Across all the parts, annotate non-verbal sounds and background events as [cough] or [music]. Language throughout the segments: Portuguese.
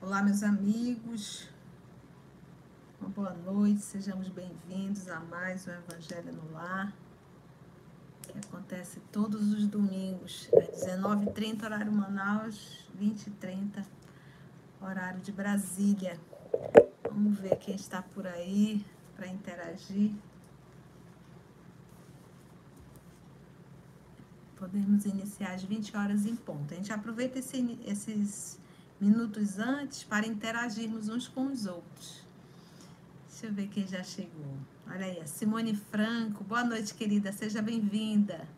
Olá, meus amigos. Uma boa noite, sejamos bem-vindos a mais um Evangelho no Lar, que acontece todos os domingos, às 19h30, horário Manaus, 20h30, horário de Brasília. Vamos ver quem está por aí para interagir. Podemos iniciar às 20 horas em ponto. A gente aproveita esse, esses minutos antes para interagirmos uns com os outros. Deixa eu ver quem já chegou. Olha aí, Simone Franco, boa noite, querida, seja bem-vinda.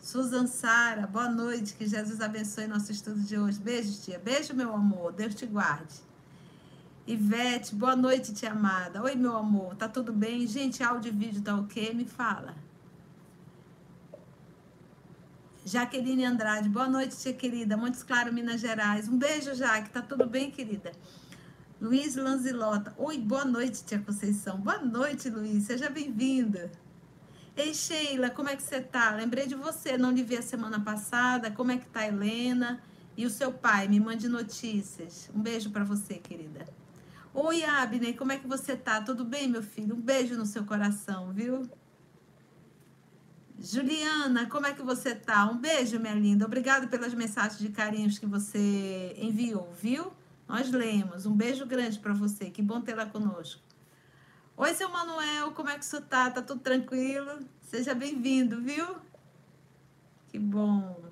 Susan Sara, boa noite, que Jesus abençoe nosso estudo de hoje. Beijo, tia. Beijo, meu amor, Deus te guarde. Ivete, boa noite, tia amada. Oi, meu amor, tá tudo bem? Gente, áudio e vídeo tá ok? Me fala. Jaqueline Andrade, boa noite, tia querida. Montes Claro, Minas Gerais. Um beijo, Jaque. Tá tudo bem, querida? Luiz Lanzilota. Oi, boa noite, tia Conceição. Boa noite, Luiz. Seja bem-vinda. Ei, Sheila, como é que você tá? Lembrei de você, não lhe vi a semana passada. Como é que tá, Helena? E o seu pai? Me mande notícias. Um beijo para você, querida. Oi, Abner, como é que você tá? Tudo bem, meu filho? Um beijo no seu coração, viu? Juliana, como é que você tá? Um beijo, minha linda. Obrigada pelas mensagens de carinhos que você enviou, viu? Nós lemos. Um beijo grande para você. Que bom tê-la conosco. Oi, seu Manuel, como é que você tá? Tá tudo tranquilo? Seja bem-vindo, viu? Que bom.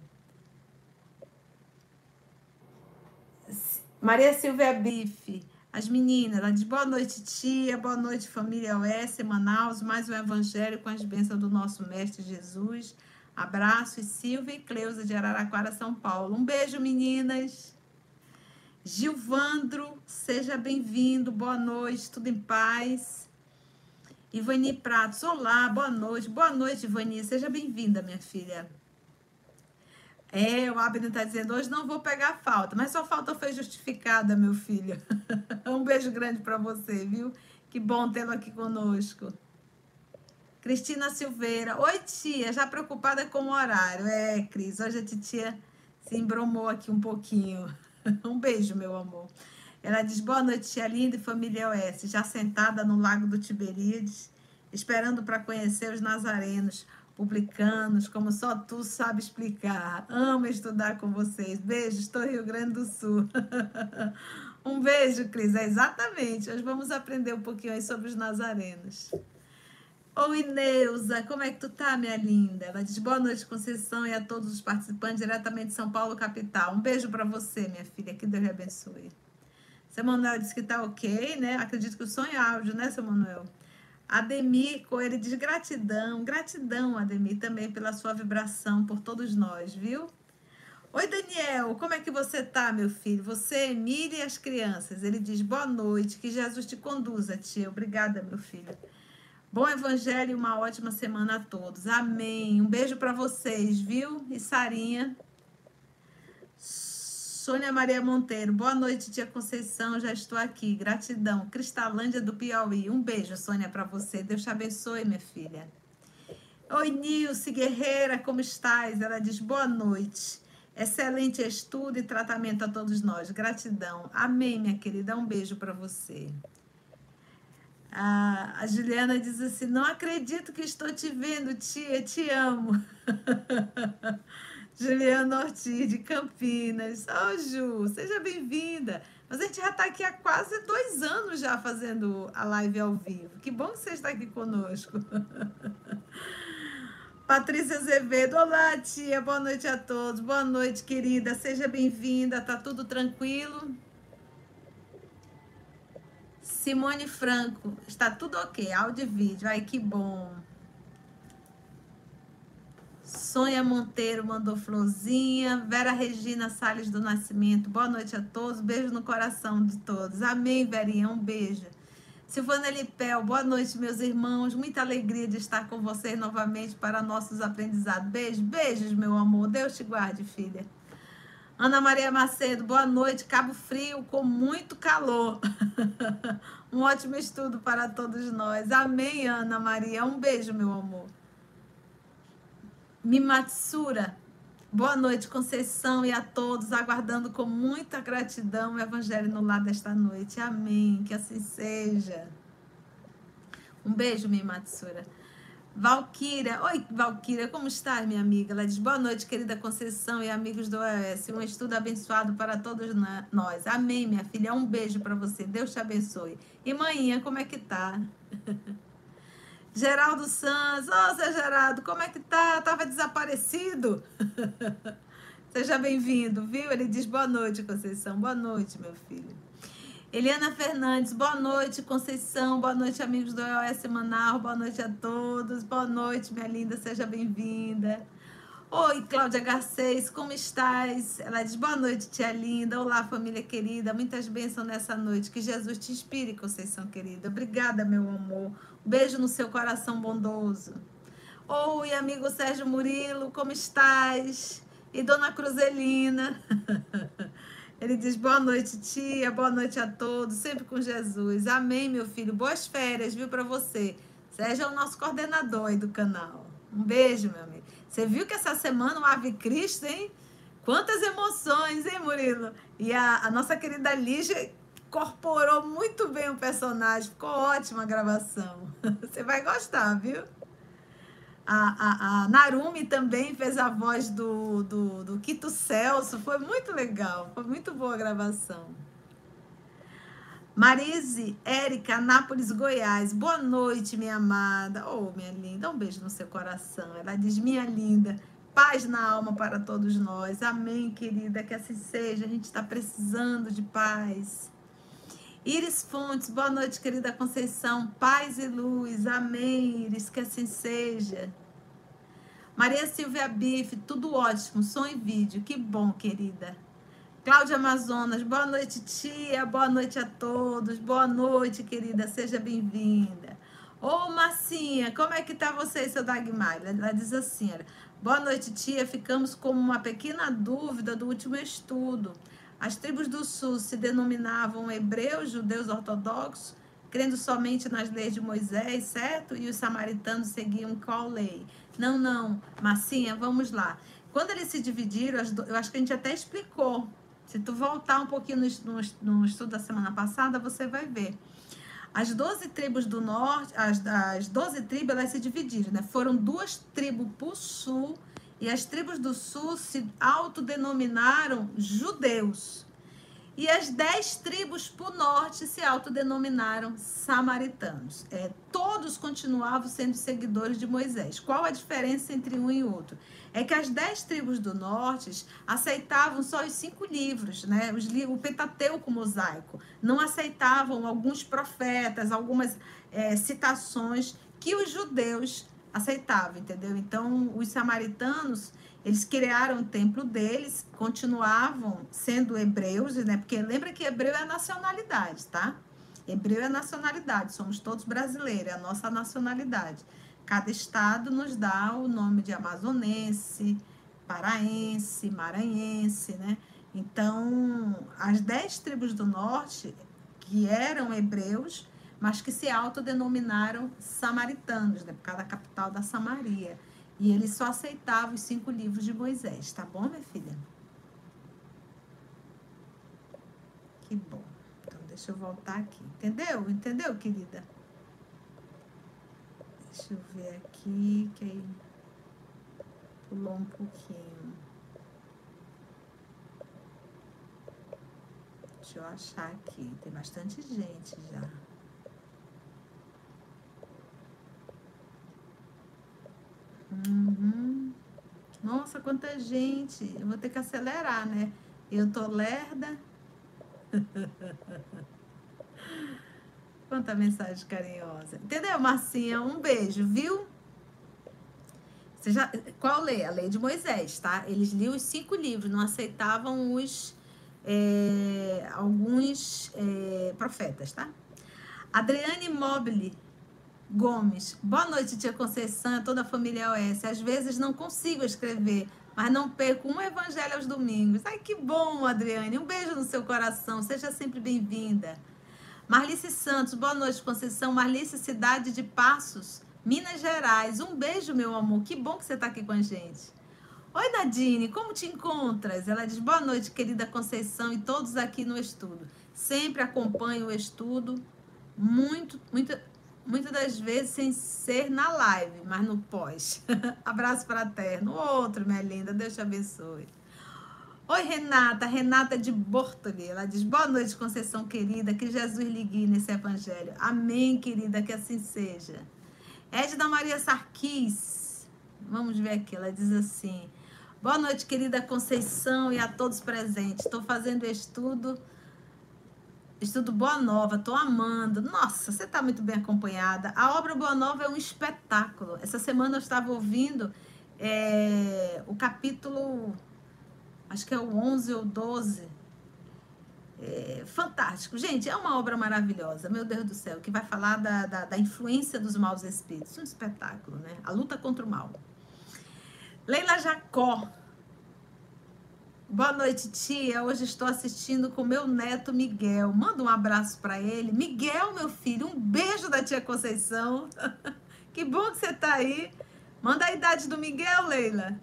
Maria Silvia Bife. As meninas, ela diz boa noite, tia, boa noite, família OS, Manaus, mais um evangelho com as bênçãos do nosso Mestre Jesus. Abraços, Silvia e Cleusa de Araraquara, São Paulo. Um beijo, meninas. Gilvandro, seja bem-vindo, boa noite, tudo em paz. Ivani Pratos, olá, boa noite, boa noite, Ivani, seja bem-vinda, minha filha. É, o Abner está dizendo, hoje não vou pegar falta, mas sua falta foi justificada, meu filho. [laughs] um beijo grande para você, viu? Que bom tê-lo aqui conosco. Cristina Silveira, oi tia, já preocupada com o horário. É, Cris, hoje a titia se embromou aqui um pouquinho. [laughs] um beijo, meu amor. Ela diz, boa noite, tia linda e família OS, já sentada no Lago do Tiberíades, esperando para conhecer os nazarenos publicanos, como só tu sabe explicar. Amo estudar com vocês. Beijo, estou Rio Grande do Sul. [laughs] um beijo, Cris. É exatamente. Hoje vamos aprender um pouquinho aí sobre os nazarenos. Oi, Neuza, como é que tu tá, minha linda? Ela diz boa noite, Conceição, e a todos os participantes diretamente de São Paulo, capital. Um beijo para você, minha filha. Que Deus lhe abençoe. Seu Manuel disse que tá ok, né? Acredito que o som é áudio, né, seu Manuel? Ademir Coelho diz gratidão, gratidão, Ademir, também pela sua vibração por todos nós, viu? Oi, Daniel, como é que você tá, meu filho? Você, Emília e as crianças. Ele diz boa noite, que Jesus te conduza, tia. Obrigada, meu filho. Bom evangelho e uma ótima semana a todos. Amém. Um beijo para vocês, viu? E Sarinha. Sônia Maria Monteiro, boa noite, tia Conceição, já estou aqui, gratidão. Cristalândia do Piauí, um beijo, Sônia, para você. Deus te abençoe, minha filha. Oi, Nilce Guerreira, como estás? Ela diz boa noite. Excelente estudo e tratamento a todos nós. Gratidão. Amém, minha querida. Um beijo para você. a Juliana diz assim: Não acredito que estou te vendo, tia. Te amo. [laughs] Juliana Ortiz, de Campinas. Ô, oh, Ju, seja bem-vinda. Mas a gente já está aqui há quase dois anos já fazendo a live ao vivo. Que bom que você está aqui conosco. [laughs] Patrícia Azevedo, olá tia, boa noite a todos. Boa noite, querida, seja bem-vinda. Tá tudo tranquilo? Simone Franco, está tudo ok, áudio e vídeo. Ai, que bom. Sônia Monteiro mandou florzinha. Vera Regina Salles do Nascimento. Boa noite a todos. Beijo no coração de todos. Amém, Verinha. Um beijo. Silvana Lipel, boa noite, meus irmãos. Muita alegria de estar com vocês novamente para nossos aprendizados. Beijo, beijos, meu amor. Deus te guarde, filha. Ana Maria Macedo, boa noite. Cabo Frio com muito calor. [laughs] um ótimo estudo para todos nós. Amém, Ana Maria. Um beijo, meu amor. Mimatsura, boa noite, Conceição, e a todos, aguardando com muita gratidão o Evangelho no lar desta noite. Amém. Que assim seja. Um beijo, Mimatsura. Valquíria, oi Valquíria, como está, minha amiga? Ela diz: Boa noite, querida Conceição e amigos do OS. Um estudo abençoado para todos nós. Amém, minha filha. Um beijo para você. Deus te abençoe. E manhã, como é que tá? [laughs] Geraldo Sanz, ô, oh, seu Geraldo, como é que tá? Tava desaparecido? [laughs] Seja bem-vindo, viu? Ele diz boa noite, Conceição. Boa noite, meu filho. Eliana Fernandes, boa noite, Conceição, boa noite, amigos do EOS Semanal, boa noite a todos, boa noite, minha linda, seja bem-vinda. Oi, Cláudia Garcês, como estás? Ela diz, boa noite, tia linda, olá, família querida, muitas bênçãos nessa noite, que Jesus te inspire, Conceição querida. Obrigada, meu amor, um beijo no seu coração bondoso. Oi, amigo Sérgio Murilo, como estás? E Dona Cruzelina. [laughs] Ele diz: Boa noite, tia. Boa noite a todos. Sempre com Jesus. Amém, meu filho. Boas férias, viu, para você. Seja o nosso coordenador aí do canal. Um beijo, meu amigo. Você viu que essa semana o Ave Cristo, hein? Quantas emoções, hein, Murilo? E a, a nossa querida Lígia incorporou muito bem o personagem. Ficou ótima a gravação. [laughs] Você vai gostar, viu? A, a, a, Narumi também fez a voz do, do, do Quito Celso. Foi muito legal. Foi muito boa a gravação. Marise, Érica, Anápolis, Goiás. Boa noite, minha amada. Oh, minha linda. Um beijo no seu coração. Ela diz, minha linda. Paz na alma para todos nós. Amém, querida. Que assim seja. A gente está precisando de paz. Iris Fontes, boa noite, querida Conceição. Paz e luz. Amém, Iris, que assim seja. Maria Silvia Bife, tudo ótimo. Som e vídeo. Que bom, querida. Cláudia Amazonas, boa noite, tia. Boa noite a todos. Boa noite, querida. Seja bem-vinda. Ô, Marcinha, como é que tá você e seu Dagmar? Ela diz assim, olha, boa noite, tia. Ficamos com uma pequena dúvida do último estudo. As tribos do sul se denominavam hebreus, judeus ortodoxos, crendo somente nas leis de Moisés, certo? E os samaritanos seguiam qual lei? Não, não, Massinha, vamos lá. Quando eles se dividiram, eu acho que a gente até explicou. Se tu voltar um pouquinho no, no, no estudo da semana passada, você vai ver. As 12 tribos do norte, as, as 12 tribos, elas se dividiram, né? Foram duas tribos para o sul e as tribos do sul se autodenominaram judeus. E as dez tribos para o norte se autodenominaram samaritanos. É, todos continuavam sendo seguidores de Moisés. Qual a diferença entre um e outro? É que as dez tribos do norte aceitavam só os cinco livros, né? Os, o Pentateuco mosaico. Não aceitavam alguns profetas, algumas é, citações que os judeus aceitava, entendeu? Então, os samaritanos, eles criaram o templo deles, continuavam sendo hebreus, né? Porque lembra que hebreu é a nacionalidade, tá? Hebreu é nacionalidade, somos todos brasileiros, é a nossa nacionalidade. Cada estado nos dá o nome de amazonense, paraense, maranhense, né? Então, as dez tribos do norte, que eram hebreus, mas que se autodenominaram samaritanos, né, por causa da capital da Samaria. E eles só aceitavam os cinco livros de Moisés, tá bom, minha filha? Que bom. Deixa eu voltar aqui. Entendeu? Entendeu, querida? Deixa eu ver aqui, que aí pulou um pouquinho. Deixa eu achar aqui. Tem bastante gente já. Uhum. Nossa, quanta gente. Eu vou ter que acelerar, né? Eu tô lerda. [laughs] Quanta mensagem carinhosa. Entendeu, Marcinha? Um beijo, viu? Você já, qual lei? A lei de Moisés, tá? Eles liam os cinco livros, não aceitavam os é, alguns é, profetas, tá? Adriane Mobile Gomes. Boa noite, tia Conceição, toda a família OS. Às vezes não consigo escrever, mas não perco um evangelho aos domingos. Ai, que bom, Adriane. Um beijo no seu coração. Seja sempre bem-vinda. Marlice Santos, boa noite, Conceição. Marlice, cidade de Passos, Minas Gerais. Um beijo, meu amor. Que bom que você está aqui com a gente. Oi, Nadine, como te encontras? Ela diz: Boa noite, querida Conceição e todos aqui no estudo. Sempre acompanho o estudo, muito, muito, muitas das vezes sem ser na live, mas no pós. [laughs] Abraço fraterno. Outro, minha linda, Deus te abençoe. Oi, Renata, Renata de Bortoli. Ela diz: Boa noite, Conceição querida, que Jesus lhe guie nesse evangelho. Amém, querida, que assim seja. Edna Maria Sarquis, vamos ver aqui, ela diz assim: Boa noite, querida Conceição e a todos presentes. Estou fazendo estudo, estudo Boa Nova, estou amando. Nossa, você está muito bem acompanhada. A obra Boa Nova é um espetáculo. Essa semana eu estava ouvindo é, o capítulo, acho que é o 11 ou 12. É, fantástico. Gente, é uma obra maravilhosa, meu Deus do céu, que vai falar da, da, da influência dos maus espíritos. Um espetáculo, né? A luta contra o mal. Leila Jacó. Boa noite, tia. Hoje estou assistindo com meu neto Miguel. Manda um abraço para ele. Miguel, meu filho, um beijo da tia Conceição. [laughs] que bom que você está aí. Manda a idade do Miguel, Leila.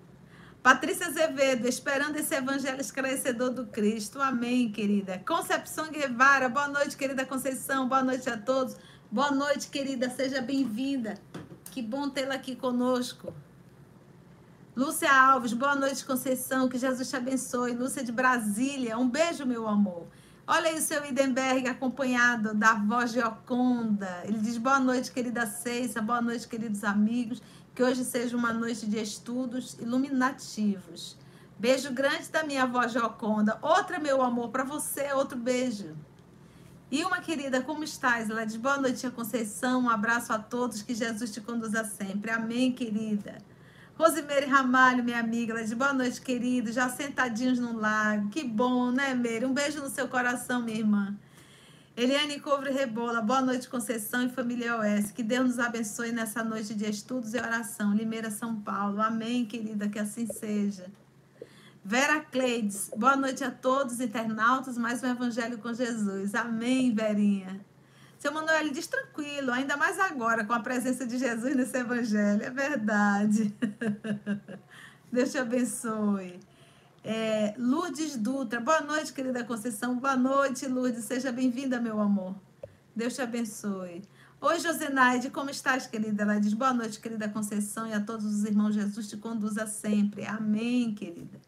Patrícia Azevedo, esperando esse evangelho esclarecedor do Cristo. Amém, querida. Concepção Guevara, boa noite, querida Conceição. Boa noite a todos. Boa noite, querida. Seja bem-vinda. Que bom tê-la aqui conosco. Lúcia Alves, boa noite, Conceição. Que Jesus te abençoe. Lúcia de Brasília, um beijo, meu amor. Olha aí o seu Idenberg acompanhado da voz de Oconda. Ele diz: Boa noite, querida Ceissa. Boa noite, queridos amigos. Que hoje seja uma noite de estudos iluminativos. Beijo grande da minha voz de Oconda. Outra, meu amor, para você, outro beijo. E uma querida, como estás? Ela diz: Boa noite, Conceição. Um abraço a todos. Que Jesus te conduza sempre. Amém, querida. Rosimeire Ramalho, minha amiga, ela diz boa noite, querido, já sentadinhos no lago. Que bom, né, Meire? Um beijo no seu coração, minha irmã. Eliane Cobre Rebola, boa noite, Conceição e família OS. Que Deus nos abençoe nessa noite de estudos e oração. Limeira, São Paulo. Amém, querida, que assim seja. Vera Cleides, boa noite a todos, internautas, mais um Evangelho com Jesus. Amém, Verinha. Seu Manuel diz tranquilo, ainda mais agora com a presença de Jesus nesse evangelho. É verdade. [laughs] Deus te abençoe. É, Lourdes Dutra, boa noite, querida Conceição. Boa noite, Lourdes. Seja bem-vinda, meu amor. Deus te abençoe. Oi, Josenaide, como estás, querida? Ela diz boa noite, querida Conceição, e a todos os irmãos. Jesus te conduza sempre. Amém, querida.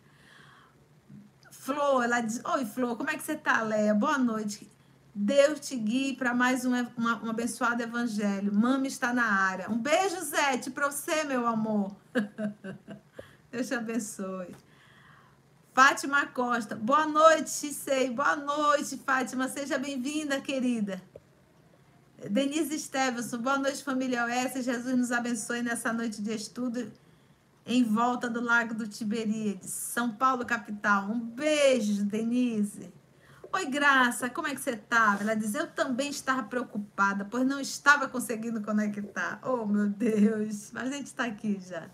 Flor, ela diz: Oi, Flor, como é que você tá, Leia? Boa noite. Deus te guie para mais um, uma, um abençoado evangelho. Mami está na área. Um beijo, Zete, para você, meu amor. [laughs] Deus te abençoe. Fátima Costa. Boa noite, Chisei. Boa noite, Fátima. Seja bem-vinda, querida. Denise Stevenson. Boa noite, família OS. Jesus nos abençoe nessa noite de estudo em volta do Lago do Tiberíades, São Paulo, capital. Um beijo, Denise. Oi, Graça, como é que você tá? Ela diz: Eu também estava preocupada, pois não estava conseguindo conectar. Oh, meu Deus, mas a gente está aqui já.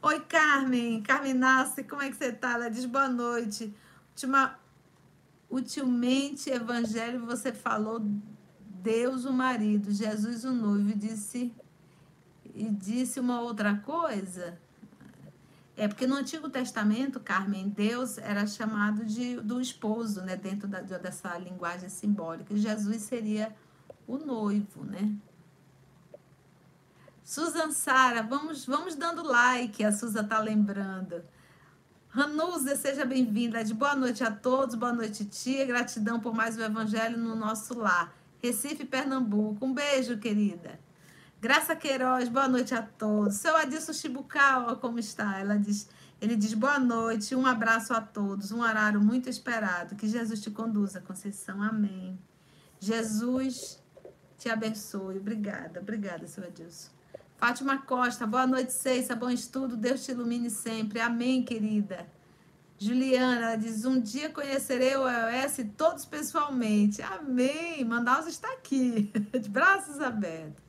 Oi, Carmen, Carmen como é que você tá? Ela diz: Boa noite. Última, ultimamente, Evangelho, você falou Deus o marido, Jesus o noivo, disse e disse uma outra coisa. É porque no Antigo Testamento, Carmen, Deus era chamado de do esposo, né, dentro da, dessa linguagem simbólica. Jesus seria o noivo, né? Susan Sara, vamos, vamos dando like, a Susan tá lembrando. Ranuza, seja bem-vinda. Boa noite a todos, boa noite, tia. Gratidão por mais um evangelho no nosso lar. Recife, Pernambuco. Um beijo, querida. Graça Queiroz, boa noite a todos. Seu Adilson Chibucawa, como está? Ela diz, ele diz boa noite, um abraço a todos, um horário muito esperado. Que Jesus te conduza, Conceição. Amém. Jesus te abençoe. Obrigada, obrigada, seu Adilson. Fátima Costa, boa noite, Ceissa, bom estudo, Deus te ilumine sempre. Amém, querida. Juliana, ela diz: Um dia conhecerei o EOS todos pessoalmente. Amém. Manaus está aqui, [laughs] de braços abertos.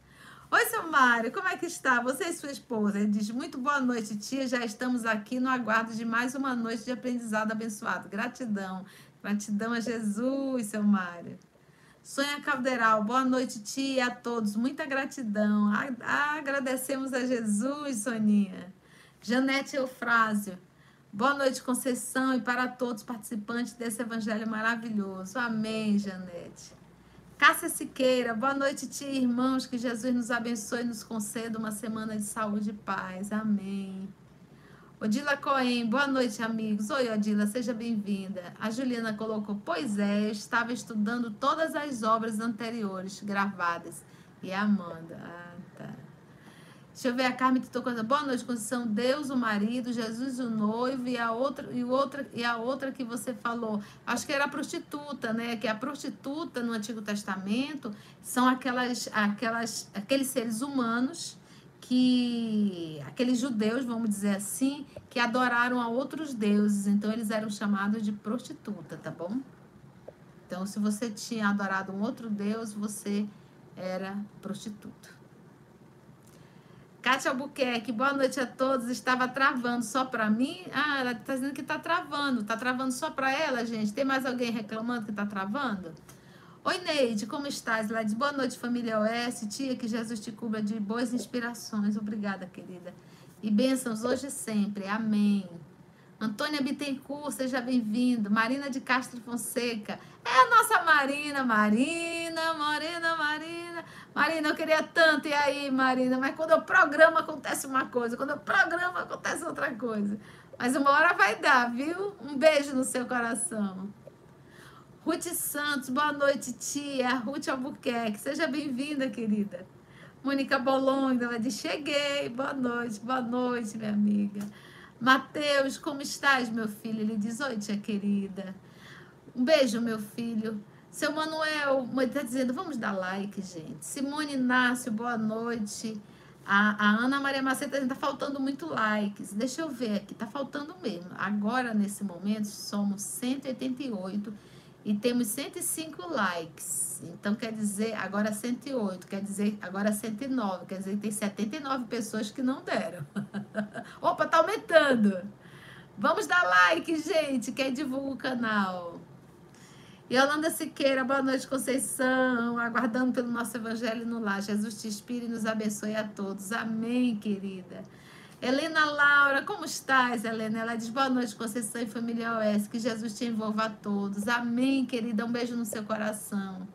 Oi, seu Mário, como é que está? Você e sua esposa? Ele diz: Muito boa noite, tia. Já estamos aqui no aguardo de mais uma noite de aprendizado abençoado. Gratidão. Gratidão a Jesus, seu Mário. Sonha Calderal, boa noite, tia, a todos. Muita gratidão. Agradecemos a Jesus, Soninha. Janete Eufrásio, boa noite, Conceição, e para todos participantes desse evangelho maravilhoso. Amém, Janete. Cássia Siqueira, boa noite, tia e irmãos. Que Jesus nos abençoe e nos conceda uma semana de saúde e paz. Amém. Odila Cohen, boa noite, amigos. Oi, Odila, seja bem-vinda. A Juliana colocou: Pois é, estava estudando todas as obras anteriores gravadas. E a Amanda. Ah. Deixa eu ver, a Carmen que tocou. Boa noite, Conceição. Deus, o marido, Jesus, o noivo, e a outra, e outra, e a outra que você falou. Acho que era a prostituta, né? Que a prostituta no Antigo Testamento são aquelas, aquelas, aqueles seres humanos que aqueles judeus, vamos dizer assim, que adoraram a outros deuses, então eles eram chamados de prostituta, tá bom? Então, se você tinha adorado um outro deus, você era prostituta. Kátia Albuquerque, boa noite a todos. Estava travando só para mim? Ah, ela está dizendo que está travando. Está travando só para ela, gente? Tem mais alguém reclamando que está travando? Oi, Neide, como estás? Ela diz, boa noite, família Oeste. Tia, que Jesus te cubra de boas inspirações. Obrigada, querida. E bênçãos hoje e sempre. Amém. Antônia Bittencourt, seja bem-vindo. Marina de Castro Fonseca. É a nossa Marina. Marina, Marina, Marina. Marina, eu queria tanto. E aí, Marina? Mas quando eu programa, acontece uma coisa. Quando eu programa, acontece outra coisa. Mas uma hora vai dar, viu? Um beijo no seu coração. Ruth Santos, boa noite, tia. Ruth Albuquerque, seja bem-vinda, querida. Mônica Bolonga, ela diz: Cheguei, boa noite, boa noite, minha amiga. Mateus, como estás, meu filho? Ele diz: Oi, tia querida. Um beijo, meu filho. Seu Manuel está dizendo: Vamos dar like, gente. Simone Inácio, boa noite. A, a Ana Maria Macedo está tá faltando muito likes. Deixa eu ver aqui, tá faltando mesmo. Agora, nesse momento, somos 188 e temos 105 likes. Então quer dizer, agora 108, quer dizer, agora 109, quer dizer tem 79 pessoas que não deram. [laughs] Opa, tá aumentando. Vamos dar like, gente, quem divulga o canal. Yolanda Siqueira, boa noite, Conceição. Aguardando pelo nosso evangelho no lar. Jesus te inspire e nos abençoe a todos. Amém, querida. Helena Laura, como estás, Helena? Ela diz boa noite, Conceição e família OS. Que Jesus te envolva a todos. Amém, querida. Um beijo no seu coração.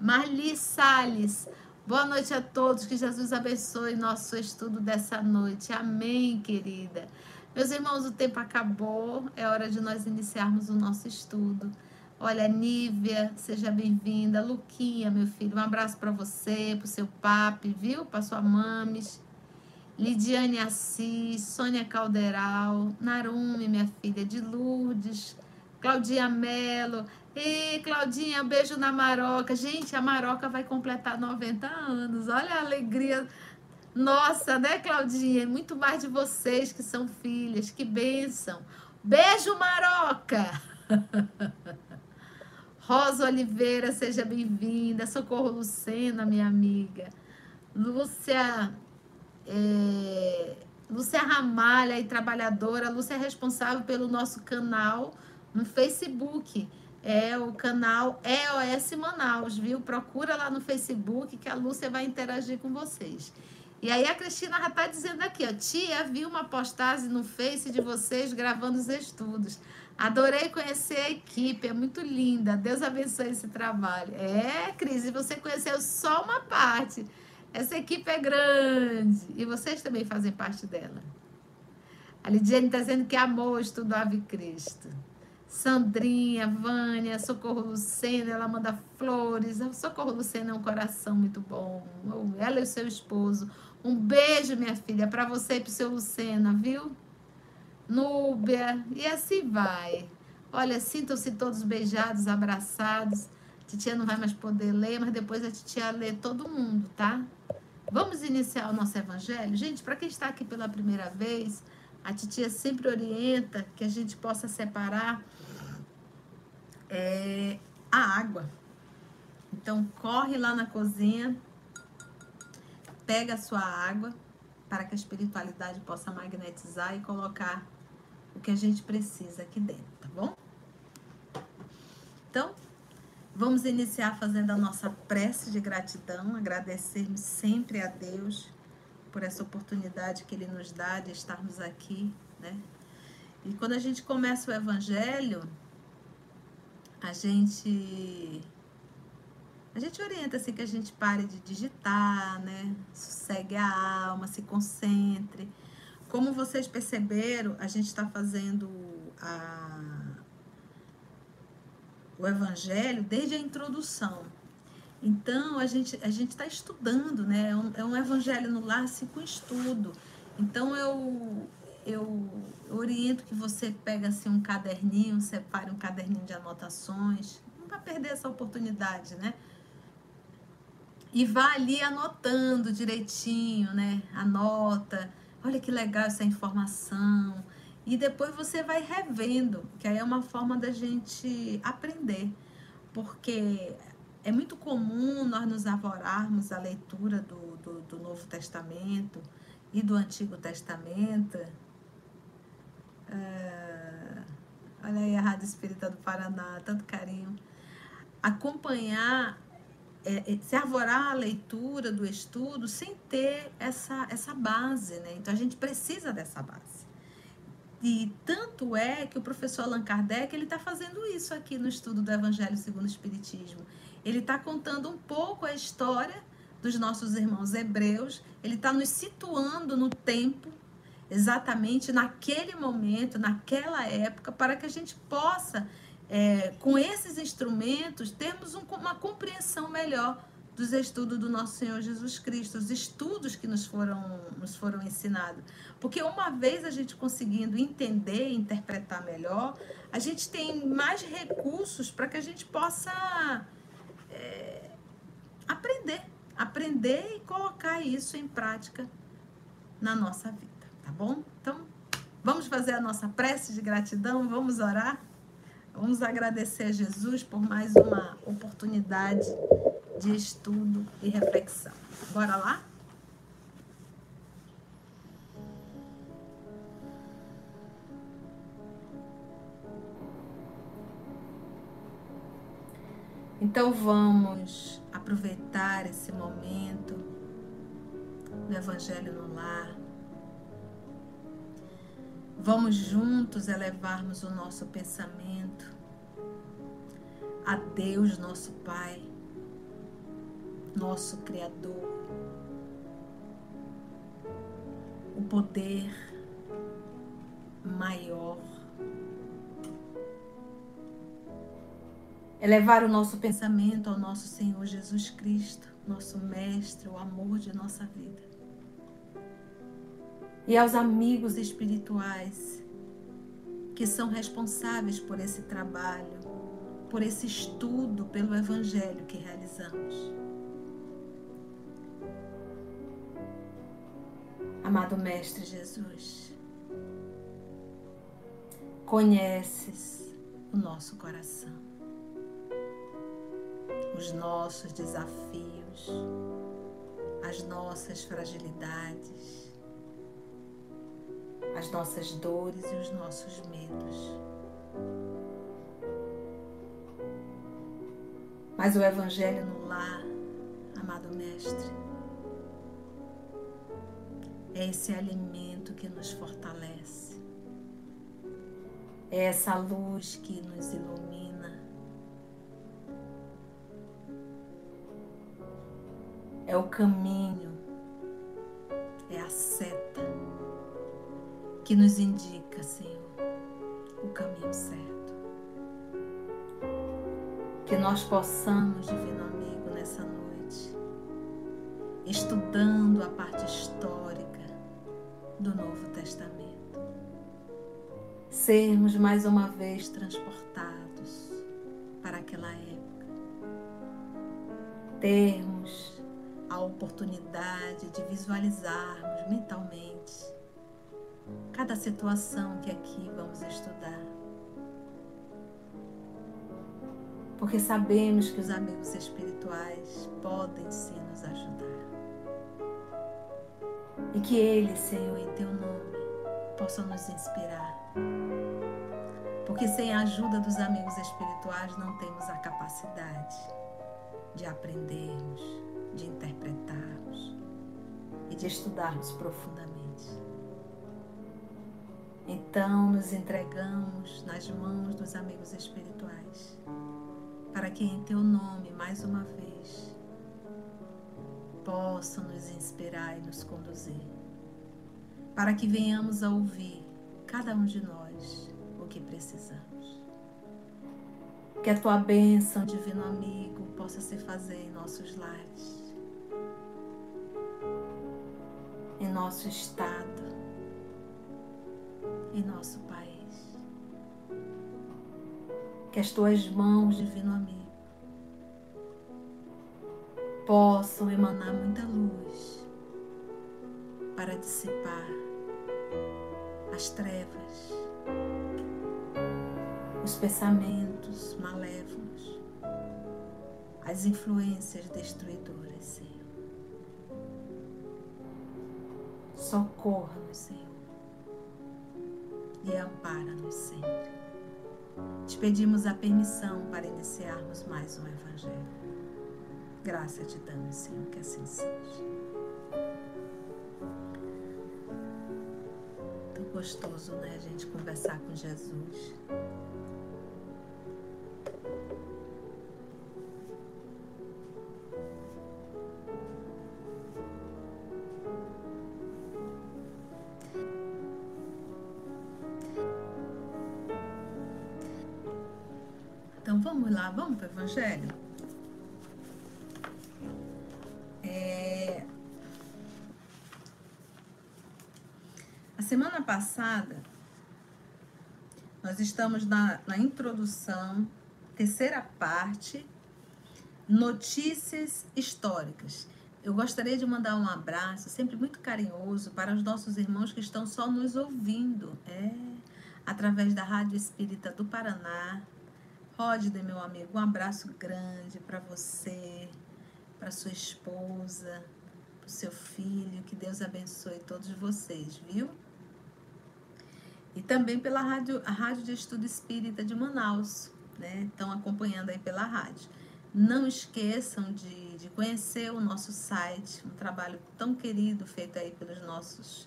Marli Salles, boa noite a todos. Que Jesus abençoe nosso estudo dessa noite. Amém, querida. Meus irmãos, o tempo acabou. É hora de nós iniciarmos o nosso estudo. Olha, Nívia, seja bem-vinda. Luquinha, meu filho, um abraço para você, para o seu papi, viu? Para sua mames. Lidiane Assis, Sônia Calderal, Narumi, minha filha, de Lourdes, Claudinha Mello. E Claudinha, beijo na Maroca. Gente, a Maroca vai completar 90 anos. Olha a alegria. Nossa, né, Claudinha? Muito mais de vocês que são filhas. Que bênção. Beijo, Maroca! [laughs] Rosa Oliveira, seja bem-vinda. Socorro Lucena, minha amiga. Lúcia é, Lúcia Ramalha e trabalhadora. Lúcia é responsável pelo nosso canal no Facebook. É o canal EOS Manaus, viu? Procura lá no Facebook que a Lúcia vai interagir com vocês. E aí a Cristina já está dizendo aqui, ó, tia, vi uma postagem no Face de vocês gravando os estudos. Adorei conhecer a equipe, é muito linda. Deus abençoe esse trabalho. É, Cris, você conheceu só uma parte. Essa equipe é grande e vocês também fazem parte dela. A Lidiane está dizendo que amou estudo Ave Cristo. Sandrinha, Vânia, Socorro Lucena, ela manda flores. Socorro Lucena é um coração muito bom. Ela e o seu esposo. Um beijo, minha filha, para você e para o seu Lucena, viu? Núbia, e assim vai. Olha, sintam-se todos beijados, abraçados. Titia não vai mais poder ler, mas depois a titia lê todo mundo, tá? Vamos iniciar o nosso evangelho? Gente, para quem está aqui pela primeira vez, a titia sempre orienta que a gente possa separar é, a água. Então, corre lá na cozinha, pega a sua água para que a espiritualidade possa magnetizar e colocar o que a gente precisa aqui dentro, tá bom? Então, vamos iniciar fazendo a nossa prece de gratidão, agradecermos sempre a Deus por essa oportunidade que Ele nos dá de estarmos aqui, né? E quando a gente começa o Evangelho, a gente a gente orienta assim que a gente pare de digitar, né? Sossegue a alma, se concentre. Como vocês perceberam, a gente está fazendo a, o evangelho desde a introdução. Então a gente a está estudando, né? É um, é um evangelho no lar assim, com estudo. Então eu eu oriento que você pegue assim um caderninho, separe um caderninho de anotações, não vai perder essa oportunidade, né? E vá ali anotando direitinho, né? Anota, olha que legal essa informação. E depois você vai revendo, que aí é uma forma da gente aprender. Porque é muito comum nós nos avorarmos a leitura do, do, do Novo Testamento e do Antigo Testamento. É, olha aí a Rádio Espírita do Paraná, tanto carinho. Acompanhar é, é, se arvorar a leitura do estudo sem ter essa, essa base, né? Então a gente precisa dessa base. E tanto é que o professor Allan Kardec ele está fazendo isso aqui no estudo do Evangelho segundo o Espiritismo. Ele está contando um pouco a história dos nossos irmãos hebreus. Ele está nos situando no tempo, exatamente naquele momento, naquela época, para que a gente possa é, com esses instrumentos, termos um, uma compreensão melhor dos estudos do nosso Senhor Jesus Cristo, os estudos que nos foram, nos foram ensinados. Porque uma vez a gente conseguindo entender interpretar melhor, a gente tem mais recursos para que a gente possa é, aprender, aprender e colocar isso em prática na nossa vida, tá bom? Então, vamos fazer a nossa prece de gratidão, vamos orar? Vamos agradecer a Jesus por mais uma oportunidade de estudo e reflexão. Bora lá? Então vamos aproveitar esse momento do Evangelho no Lar Vamos juntos elevarmos o nosso pensamento a Deus, nosso Pai, nosso Criador, o poder maior. Elevar o nosso pensamento ao nosso Senhor Jesus Cristo, nosso Mestre, o amor de nossa vida e aos amigos espirituais que são responsáveis por esse trabalho, por esse estudo pelo Evangelho que realizamos. Amado Mestre Jesus, conheces o nosso coração, os nossos desafios, as nossas fragilidades as nossas dores e os nossos medos. Mas o Evangelho no lar, amado Mestre, é esse alimento que nos fortalece, é essa luz que nos ilumina, é o caminho, é a seta que nos indica, Senhor, o caminho certo. Que nós possamos, Divino Amigo, nessa noite, estudando a parte histórica do Novo Testamento, sermos mais uma vez transportados para aquela época, termos a oportunidade de visualizarmos mentalmente cada situação que aqui vamos estudar. Porque sabemos que os amigos espirituais podem sim nos ajudar. E que Ele, Senhor, em Teu nome, possa nos inspirar. Porque sem a ajuda dos amigos espirituais não temos a capacidade de aprendermos, de interpretarmos e de estudarmos profundamente. Então nos entregamos nas mãos dos amigos espirituais, para que em Teu nome, mais uma vez, possam nos inspirar e nos conduzir, para que venhamos a ouvir, cada um de nós, o que precisamos. Que a tua bênção, divino amigo, possa se fazer em nossos lares, em nosso estado, em nosso país. Que as tuas mãos, divino amigo, possam emanar muita luz para dissipar as trevas, os pensamentos malévolos, as influências destruidoras, Senhor. Socorra-nos, Senhor, e ampara-nos sempre. Te pedimos a permissão para iniciarmos mais um Evangelho. Graça te damos, Senhor, que assim seja. Tão gostoso, né, a gente conversar com Jesus. Vamos para o Evangelho? semana passada, nós estamos na, na introdução, terceira parte, notícias históricas. Eu gostaria de mandar um abraço, sempre muito carinhoso, para os nossos irmãos que estão só nos ouvindo, é, através da Rádio Espírita do Paraná. Rodney, meu amigo, um abraço grande para você, para sua esposa, para o seu filho. Que Deus abençoe todos vocês, viu? E também pela rádio, a Rádio de Estudo Espírita de Manaus, né? Estão acompanhando aí pela rádio. Não esqueçam de, de conhecer o nosso site, um trabalho tão querido feito aí pelos nossos,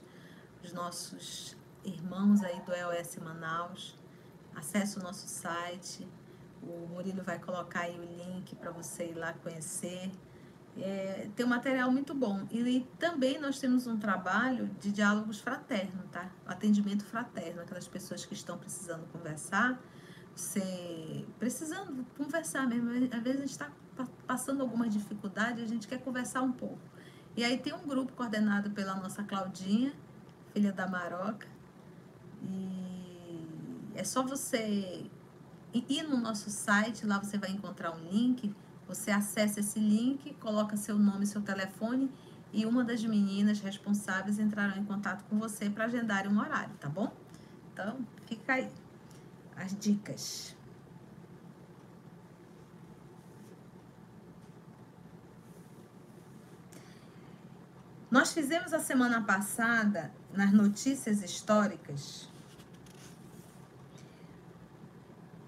os nossos irmãos aí do EOS Manaus. Acesse o nosso site. O Murilo vai colocar aí o link para você ir lá conhecer. É, tem um material muito bom. E, e, também nós temos um trabalho de diálogos fraternos, tá? Atendimento fraterno, aquelas pessoas que estão precisando conversar, você, precisando conversar mesmo. Às vezes a gente está passando alguma dificuldade, a gente quer conversar um pouco. E aí tem um grupo coordenado pela nossa Claudinha, filha da Maroca. E é só você ir no nosso site, lá você vai encontrar um link você acessa esse link, coloca seu nome e seu telefone e uma das meninas responsáveis entrarão em contato com você para agendar um horário, tá bom? Então, fica aí as dicas. Nós fizemos a semana passada, nas notícias históricas,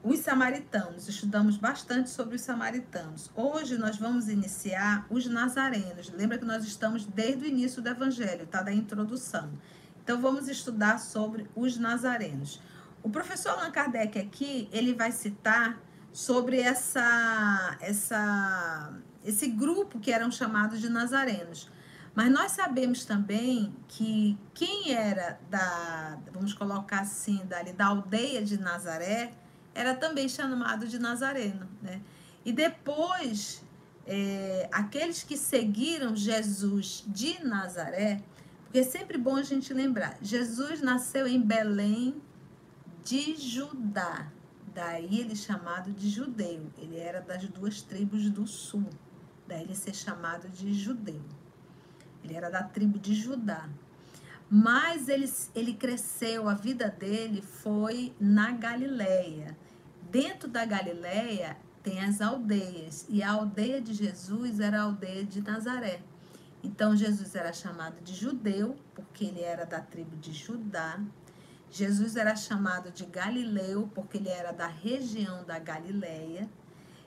os samaritanos, estudamos bastante sobre os samaritanos. Hoje nós vamos iniciar os nazarenos. Lembra que nós estamos desde o início do evangelho, tá? Da introdução. Então vamos estudar sobre os nazarenos. O professor Allan Kardec aqui, ele vai citar sobre essa, essa, esse grupo que eram chamados de nazarenos. Mas nós sabemos também que quem era da, vamos colocar assim, dali, da aldeia de Nazaré, era também chamado de Nazareno. Né? E depois, é, aqueles que seguiram Jesus de Nazaré, porque é sempre bom a gente lembrar, Jesus nasceu em Belém de Judá. Daí ele é chamado de judeu. Ele era das duas tribos do sul. Daí ele ser chamado de judeu. Ele era da tribo de Judá. Mas ele, ele cresceu, a vida dele foi na Galileia. Dentro da Galileia tem as aldeias, e a aldeia de Jesus era a aldeia de Nazaré. Então Jesus era chamado de judeu, porque ele era da tribo de Judá. Jesus era chamado de Galileu, porque ele era da região da Galileia.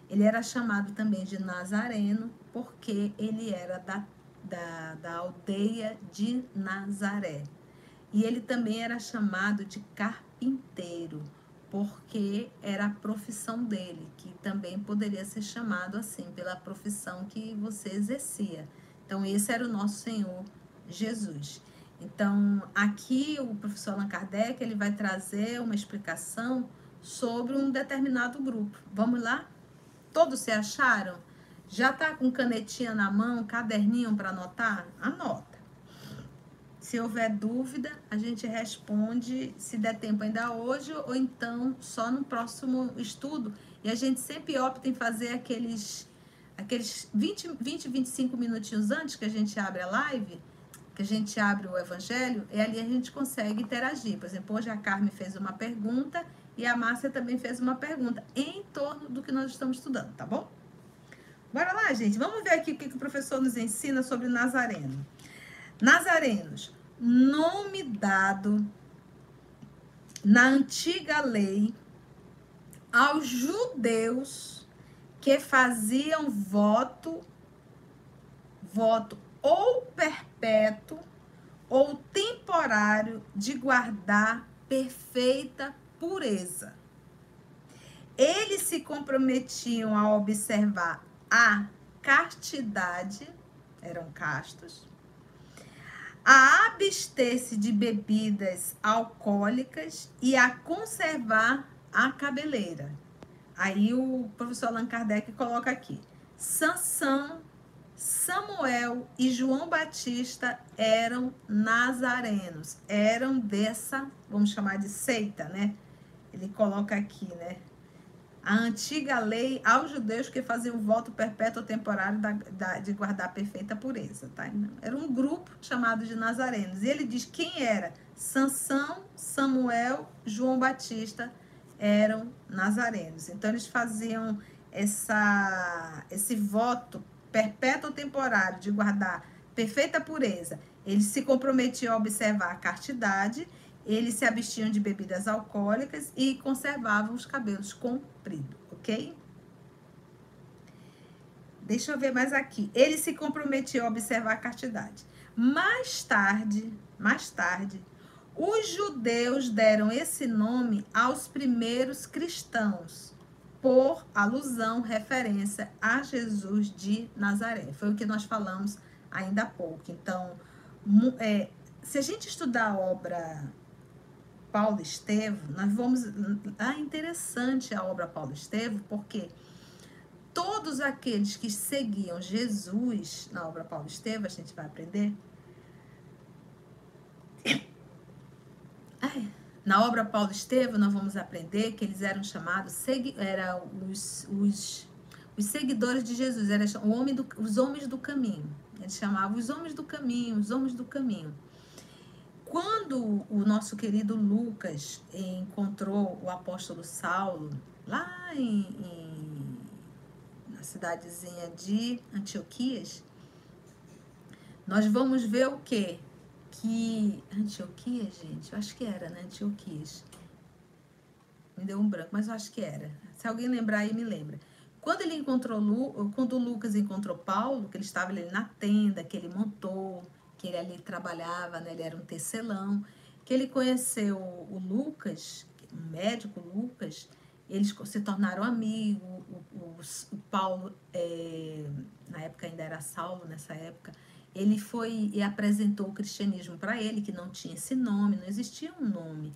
Ele era chamado também de Nazareno, porque ele era da, da, da aldeia de Nazaré. E ele também era chamado de carpinteiro, porque era a profissão dele, que também poderia ser chamado assim, pela profissão que você exercia. Então, esse era o nosso Senhor Jesus. Então, aqui o professor Allan Kardec ele vai trazer uma explicação sobre um determinado grupo. Vamos lá? Todos se acharam? Já tá com canetinha na mão, caderninho para anotar? Anota. Se houver dúvida, a gente responde se der tempo ainda hoje ou então só no próximo estudo. E a gente sempre opta em fazer aqueles aqueles 20, 20 25 minutinhos antes que a gente abre a live, que a gente abre o evangelho, e ali a gente consegue interagir. Por exemplo, hoje a Carmen fez uma pergunta e a Márcia também fez uma pergunta em torno do que nós estamos estudando, tá bom? Bora lá, gente. Vamos ver aqui o que o professor nos ensina sobre Nazareno. Nazarenos, nome dado na antiga lei aos judeus que faziam voto, voto ou perpétuo ou temporário de guardar perfeita pureza. Eles se comprometiam a observar a castidade, eram castos, a abster-se de bebidas alcoólicas e a conservar a cabeleira. Aí o professor Allan Kardec coloca aqui: Sansão, Samuel e João Batista eram nazarenos, eram dessa, vamos chamar de seita, né? Ele coloca aqui, né? A antiga lei aos judeus que faziam voto perpétuo temporário da, da, de guardar perfeita pureza, tá? Era um grupo chamado de nazarenos. E ele diz quem era? Sansão, Samuel, João Batista eram nazarenos. Então eles faziam essa, esse voto perpétuo temporário de guardar perfeita pureza. Eles se comprometiam a observar a castidade, eles se abstinham de bebidas alcoólicas e conservavam os cabelos compridos, ok? Deixa eu ver mais aqui. Eles se comprometiam a observar a castidade. Mais tarde, mais tarde, os judeus deram esse nome aos primeiros cristãos, por alusão, referência a Jesus de Nazaré. Foi o que nós falamos ainda há pouco. Então, é, se a gente estudar a obra Paulo Estevo, nós vamos. Ah, interessante a obra Paulo Estevo, porque todos aqueles que seguiam Jesus na obra Paulo Estevo, a gente vai aprender, Na obra Paulo Estevam, nós vamos aprender que eles eram chamados, eram os, os, os seguidores de Jesus, eram homem do, os homens do caminho. Eles chamavam os homens do caminho, os homens do caminho. Quando o nosso querido Lucas encontrou o apóstolo Saulo, lá em, em na cidadezinha de Antioquias, nós vamos ver o que? que. Antioquia, gente? Eu acho que era, né? Antioquias. Me deu um branco, mas eu acho que era. Se alguém lembrar aí, me lembra. Quando ele encontrou quando o Lucas encontrou Paulo, que ele estava ali na tenda, que ele montou, que ele ali trabalhava, né? Ele era um tecelão, que ele conheceu o Lucas, o médico Lucas, eles se tornaram amigos. O, o, o Paulo, é, na época ainda era Saulo, nessa época, ele foi e apresentou o cristianismo para ele, que não tinha esse nome, não existia um nome.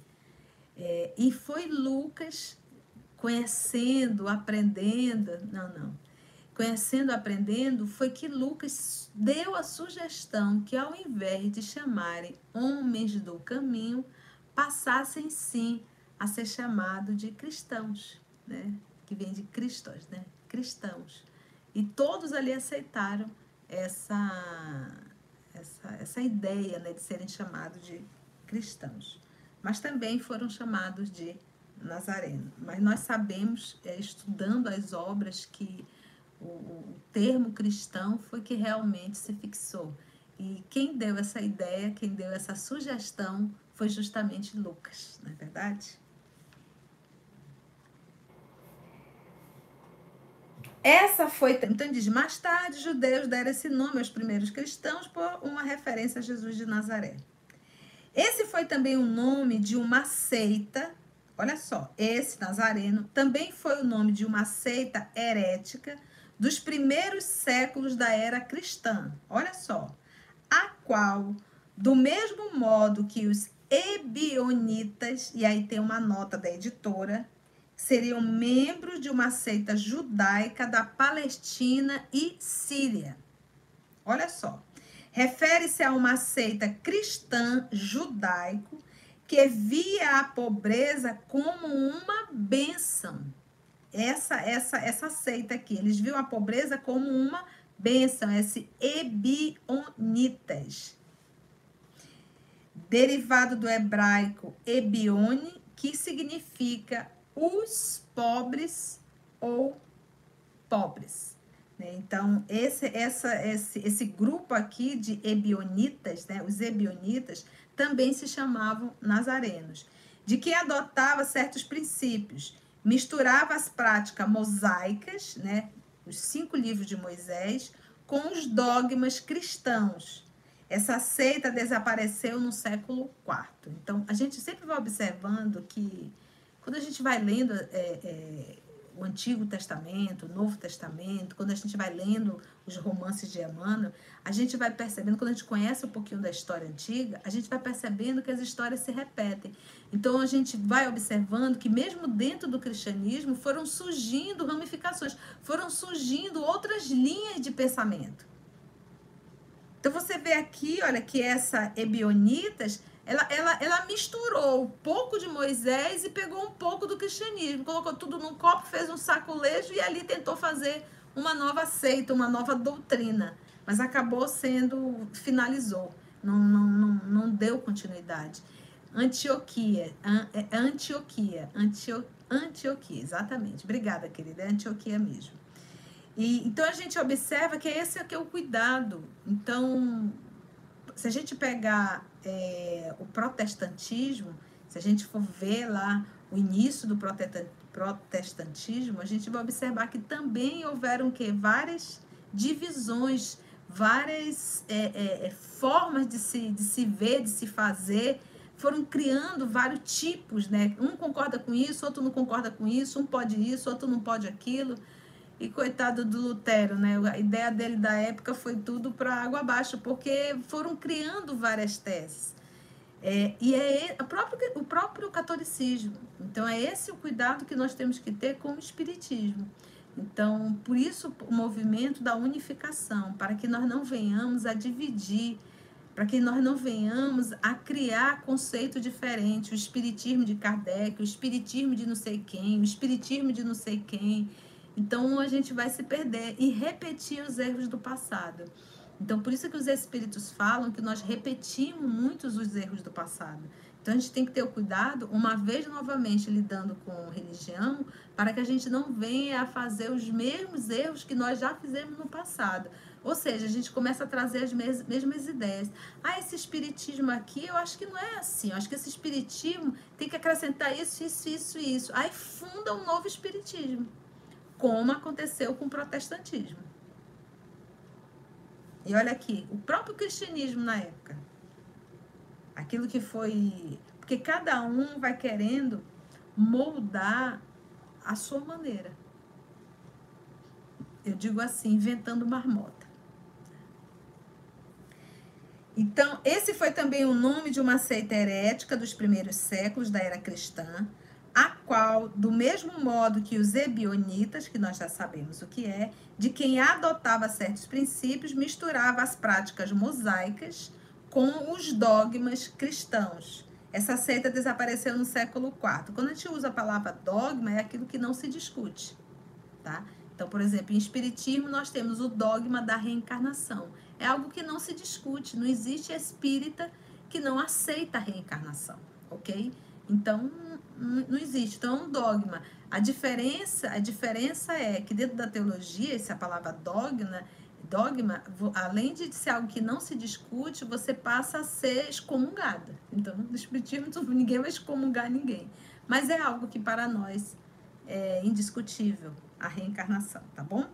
É, e foi Lucas conhecendo, aprendendo, não, não, conhecendo, aprendendo, foi que Lucas deu a sugestão que ao invés de chamarem homens do caminho, passassem sim a ser chamado de cristãos, né? Que vem de cristãos, né? Cristãos. E todos ali aceitaram essa, essa, essa ideia né, de serem chamados de cristãos. Mas também foram chamados de Nazareno. Mas nós sabemos, é, estudando as obras, que o, o termo cristão foi que realmente se fixou. E quem deu essa ideia, quem deu essa sugestão foi justamente Lucas, não é verdade? Essa foi, então diz, mais tarde, os judeus deram esse nome aos primeiros cristãos por uma referência a Jesus de Nazaré. Esse foi também o nome de uma seita, olha só, esse Nazareno também foi o nome de uma seita herética dos primeiros séculos da era cristã. Olha só, a qual, do mesmo modo que os ebionitas, e aí tem uma nota da editora, seriam membros de uma seita judaica da Palestina e Síria. Olha só. Refere-se a uma seita cristã judaico que via a pobreza como uma bênção. Essa essa essa seita aqui, eles viam a pobreza como uma bênção, esse ebionitas. Derivado do hebraico ebione, que significa os pobres ou pobres. Né? Então, esse, essa, esse, esse grupo aqui de ebionitas, né? os ebionitas, também se chamavam nazarenos, de que adotava certos princípios, misturava as práticas mosaicas, né? os cinco livros de Moisés, com os dogmas cristãos. Essa seita desapareceu no século IV. Então, a gente sempre vai observando que quando a gente vai lendo é, é, o Antigo Testamento, o Novo Testamento, quando a gente vai lendo os romances de Emmanuel, a gente vai percebendo, quando a gente conhece um pouquinho da história antiga, a gente vai percebendo que as histórias se repetem. Então a gente vai observando que mesmo dentro do cristianismo foram surgindo ramificações, foram surgindo outras linhas de pensamento. Então você vê aqui, olha, que essa Ebionitas ela, ela, ela misturou um pouco de Moisés e pegou um pouco do cristianismo, colocou tudo num copo, fez um sacolejo e ali tentou fazer uma nova seita, uma nova doutrina. Mas acabou sendo, finalizou, não, não, não, não deu continuidade. Antioquia, é Antioquia, Antio, Antioquia, exatamente. Obrigada, querida, é Antioquia mesmo. E, então a gente observa que esse aqui é o cuidado. Então, se a gente pegar é, o protestantismo, se a gente for ver lá o início do protestantismo, a gente vai observar que também houveram que várias divisões, várias é, é, é, formas de se, de se ver, de se fazer, foram criando vários tipos, né? Um concorda com isso, outro não concorda com isso, um pode isso, outro não pode aquilo. E coitado do Lutero, né? A ideia dele da época foi tudo para água abaixo, porque foram criando várias teses. É, e é o próprio, o próprio catolicismo. Então, é esse o cuidado que nós temos que ter com o espiritismo. Então, por isso o movimento da unificação, para que nós não venhamos a dividir, para que nós não venhamos a criar conceito diferente, o espiritismo de Kardec, o espiritismo de não sei quem, o espiritismo de não sei quem. Então a gente vai se perder e repetir os erros do passado. Então por isso que os espíritos falam que nós repetimos muitos os erros do passado. Então a gente tem que ter o cuidado, uma vez novamente lidando com religião, para que a gente não venha a fazer os mesmos erros que nós já fizemos no passado. Ou seja, a gente começa a trazer as mesmas ideias. Ah, esse espiritismo aqui, eu acho que não é assim. Eu acho que esse espiritismo tem que acrescentar isso, isso, isso, isso. Aí funda um novo espiritismo como aconteceu com o protestantismo. E olha aqui, o próprio cristianismo na época. Aquilo que foi. Porque cada um vai querendo moldar a sua maneira. Eu digo assim, inventando marmota. Então, esse foi também o nome de uma seita herética dos primeiros séculos da era cristã, a qual, do mesmo modo que os ebionitas, que nós já sabemos o que é, de quem adotava certos princípios, misturava as práticas mosaicas com os dogmas cristãos. Essa seita desapareceu no século IV. Quando a gente usa a palavra dogma, é aquilo que não se discute, tá? Então, por exemplo, em espiritismo nós temos o dogma da reencarnação. É algo que não se discute, não existe espírita que não aceita a reencarnação, ok? Então, não, existe. Então, é um dogma. A diferença, a diferença é que dentro da teologia, essa palavra dogma, dogma, além de ser algo que não se discute, você passa a ser excomungada. Então, no espiritismo, ninguém vai excomungar ninguém. Mas é algo que para nós é indiscutível, a reencarnação, tá bom?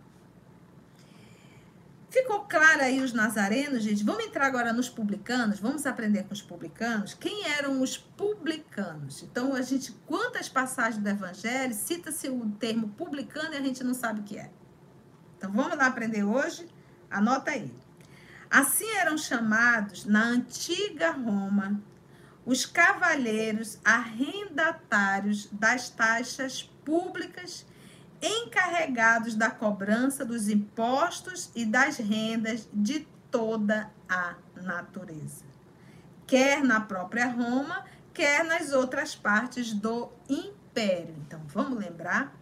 Ficou claro aí os nazarenos, gente? Vamos entrar agora nos publicanos, vamos aprender com os publicanos. Quem eram os publicanos? Então, a gente, quantas passagens do Evangelho, cita-se o termo publicano e a gente não sabe o que é. Então, vamos lá aprender hoje? Anota aí. Assim eram chamados na antiga Roma os cavalheiros arrendatários das taxas públicas encarregados da cobrança dos impostos e das rendas de toda a natureza, quer na própria Roma, quer nas outras partes do império. Então, vamos lembrar?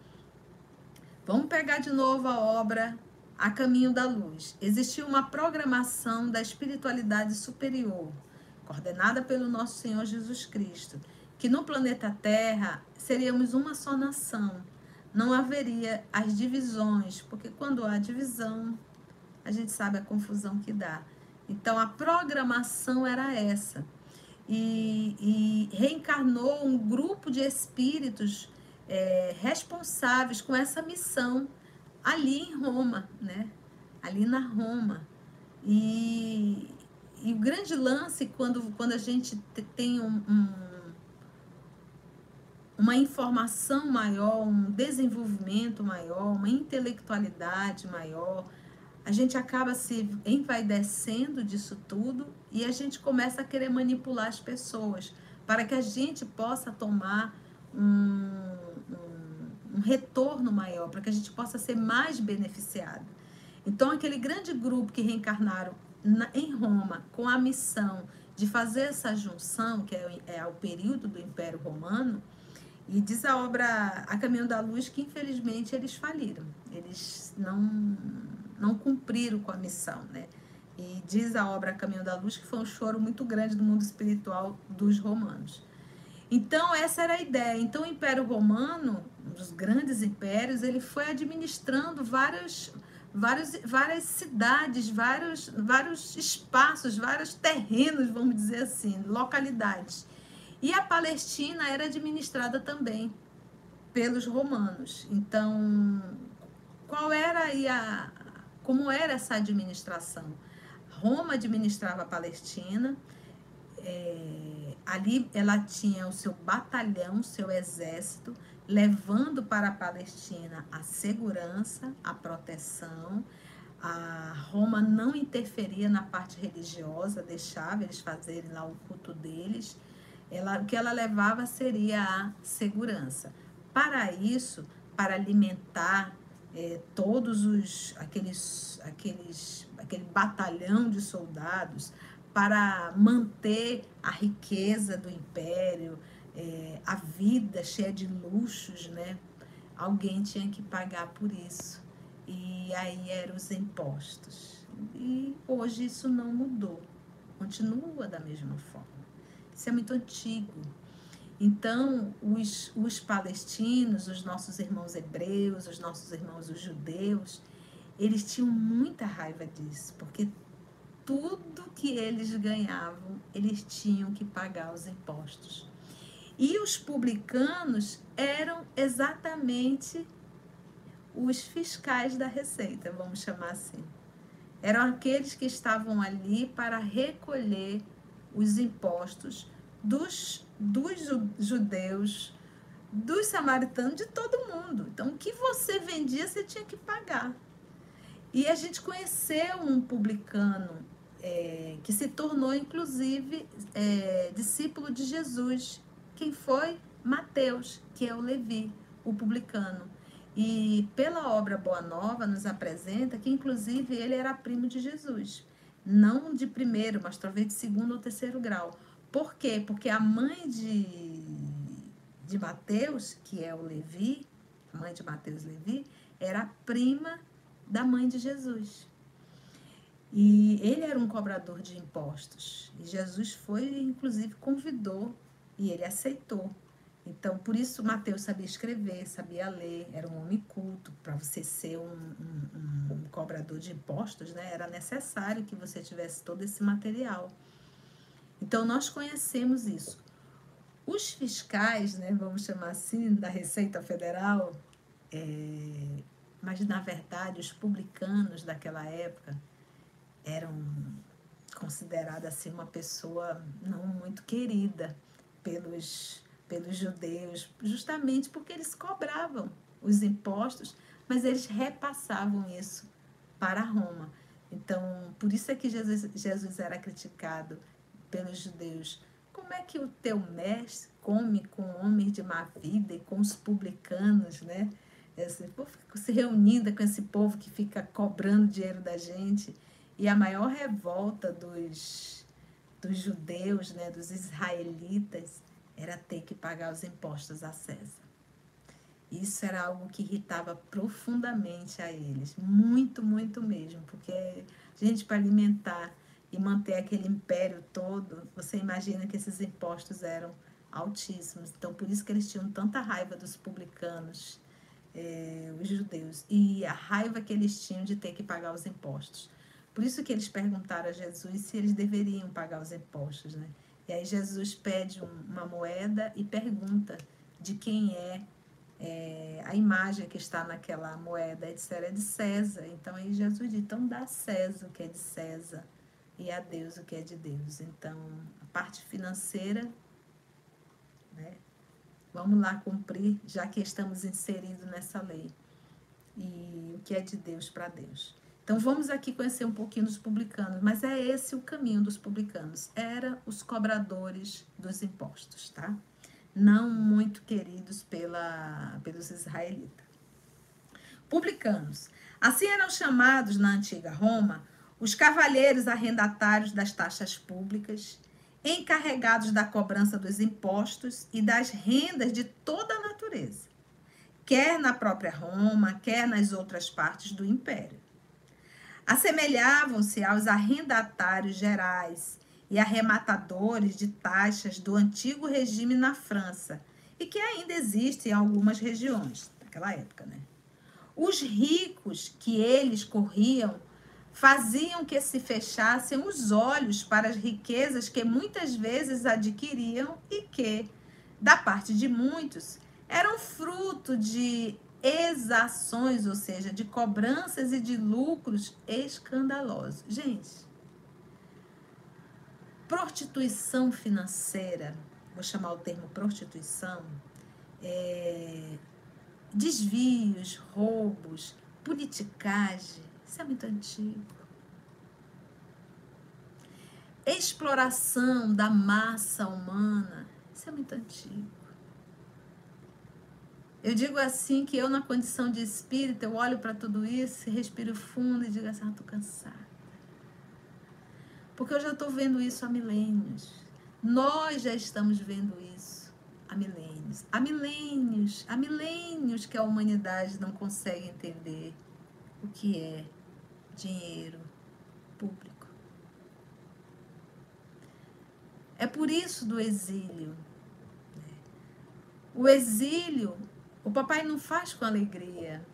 Vamos pegar de novo a obra A Caminho da Luz. Existiu uma programação da espiritualidade superior, coordenada pelo nosso Senhor Jesus Cristo, que no planeta Terra seríamos uma só nação não haveria as divisões, porque quando há divisão, a gente sabe a confusão que dá. Então a programação era essa. E, e reencarnou um grupo de espíritos é, responsáveis com essa missão ali em Roma, né? Ali na Roma. E, e o grande lance quando, quando a gente tem um, um uma informação maior, um desenvolvimento maior, uma intelectualidade maior, a gente acaba se envaidecendo disso tudo e a gente começa a querer manipular as pessoas para que a gente possa tomar um, um, um retorno maior, para que a gente possa ser mais beneficiado. Então, aquele grande grupo que reencarnaram na, em Roma com a missão de fazer essa junção, que é, é o período do Império Romano, e diz a obra A Caminho da Luz que infelizmente eles faliram, eles não, não cumpriram com a missão, né? E diz a obra A Caminho da Luz que foi um choro muito grande do mundo espiritual dos romanos. Então, essa era a ideia. Então, o Império Romano, um dos grandes impérios, ele foi administrando vários, vários, várias cidades, vários, vários espaços, vários terrenos, vamos dizer assim, localidades. E a Palestina era administrada também pelos romanos. Então, qual era aí a como era essa administração? Roma administrava a Palestina. É, ali ela tinha o seu batalhão, seu exército, levando para a Palestina a segurança, a proteção. A Roma não interferia na parte religiosa, deixava eles fazerem lá o culto deles ela, o que ela levava seria a segurança. Para isso, para alimentar é, todos os aqueles, aqueles, aquele batalhão de soldados, para manter a riqueza do império, é, a vida cheia de luxos, né? Alguém tinha que pagar por isso. E aí eram os impostos. E hoje isso não mudou. Continua da mesma forma. Isso é muito antigo. Então, os, os palestinos, os nossos irmãos hebreus, os nossos irmãos os judeus, eles tinham muita raiva disso, porque tudo que eles ganhavam, eles tinham que pagar os impostos. E os publicanos eram exatamente os fiscais da receita, vamos chamar assim. Eram aqueles que estavam ali para recolher os impostos dos, dos judeus, dos samaritanos, de todo mundo. Então, o que você vendia, você tinha que pagar. E a gente conheceu um publicano é, que se tornou, inclusive, é, discípulo de Jesus. Quem foi? Mateus, que é o Levi, o publicano. E pela obra Boa Nova nos apresenta que, inclusive, ele era primo de Jesus não de primeiro, mas talvez de segundo ou terceiro grau. Por quê? Porque a mãe de, de Mateus, que é o Levi, a mãe de Mateus Levi, era prima da mãe de Jesus. E ele era um cobrador de impostos. E Jesus foi, inclusive, convidou e ele aceitou. Então, por isso Mateus sabia escrever, sabia ler, era um homem culto. Para você ser um, um, um, cobrador de impostos, né, era necessário que você tivesse todo esse material. Então, nós conhecemos isso. Os fiscais, né, vamos chamar assim, da Receita Federal, é, mas na verdade os publicanos daquela época eram considerados assim uma pessoa não muito querida pelos pelos judeus, justamente porque eles cobravam os impostos, mas eles repassavam isso para Roma. Então, por isso é que Jesus, Jesus era criticado pelos judeus. Como é que o teu mestre come com homens de má vida e com os publicanos, né? Esse povo se reunindo com esse povo que fica cobrando dinheiro da gente. E a maior revolta dos, dos judeus, né, dos israelitas, era ter que pagar os impostos a César. Isso era algo que irritava profundamente a eles, muito, muito mesmo, porque gente para alimentar e manter aquele império todo, você imagina que esses impostos eram altíssimos. Então, por isso que eles tinham tanta raiva dos publicanos, é, os judeus, e a raiva que eles tinham de ter que pagar os impostos. Por isso que eles perguntaram a Jesus se eles deveriam pagar os impostos, né? E aí Jesus pede um, uma moeda e pergunta de quem é, é, a imagem que está naquela moeda, etc. É de César. Então aí Jesus diz, então dá a César o que é de César e a Deus o que é de Deus. Então, a parte financeira, né? Vamos lá cumprir, já que estamos inseridos nessa lei. E o que é de Deus para Deus. Então vamos aqui conhecer um pouquinho dos publicanos, mas é esse o caminho dos publicanos. Era os cobradores dos impostos, tá? Não muito queridos pela, pelos israelitas. Publicanos. Assim eram chamados na antiga Roma os cavalheiros arrendatários das taxas públicas, encarregados da cobrança dos impostos e das rendas de toda a natureza, quer na própria Roma, quer nas outras partes do império assemelhavam-se aos arrendatários gerais e arrematadores de taxas do antigo regime na França e que ainda existe em algumas regiões naquela época, né? Os ricos que eles corriam faziam que se fechassem os olhos para as riquezas que muitas vezes adquiriam e que, da parte de muitos, eram fruto de exações, ou seja, de cobranças e de lucros escandalosos. Gente, prostituição financeira, vou chamar o termo prostituição, é, desvios, roubos, politicagem, isso é muito antigo. Exploração da massa humana, isso é muito antigo. Eu digo assim que eu, na condição de espírito, eu olho para tudo isso, respiro fundo e digo assim, ah, tô cansada. Porque eu já estou vendo isso há milênios. Nós já estamos vendo isso há milênios. Há milênios, há milênios que a humanidade não consegue entender o que é dinheiro público. É por isso do exílio. Né? O exílio o papai não faz com alegria,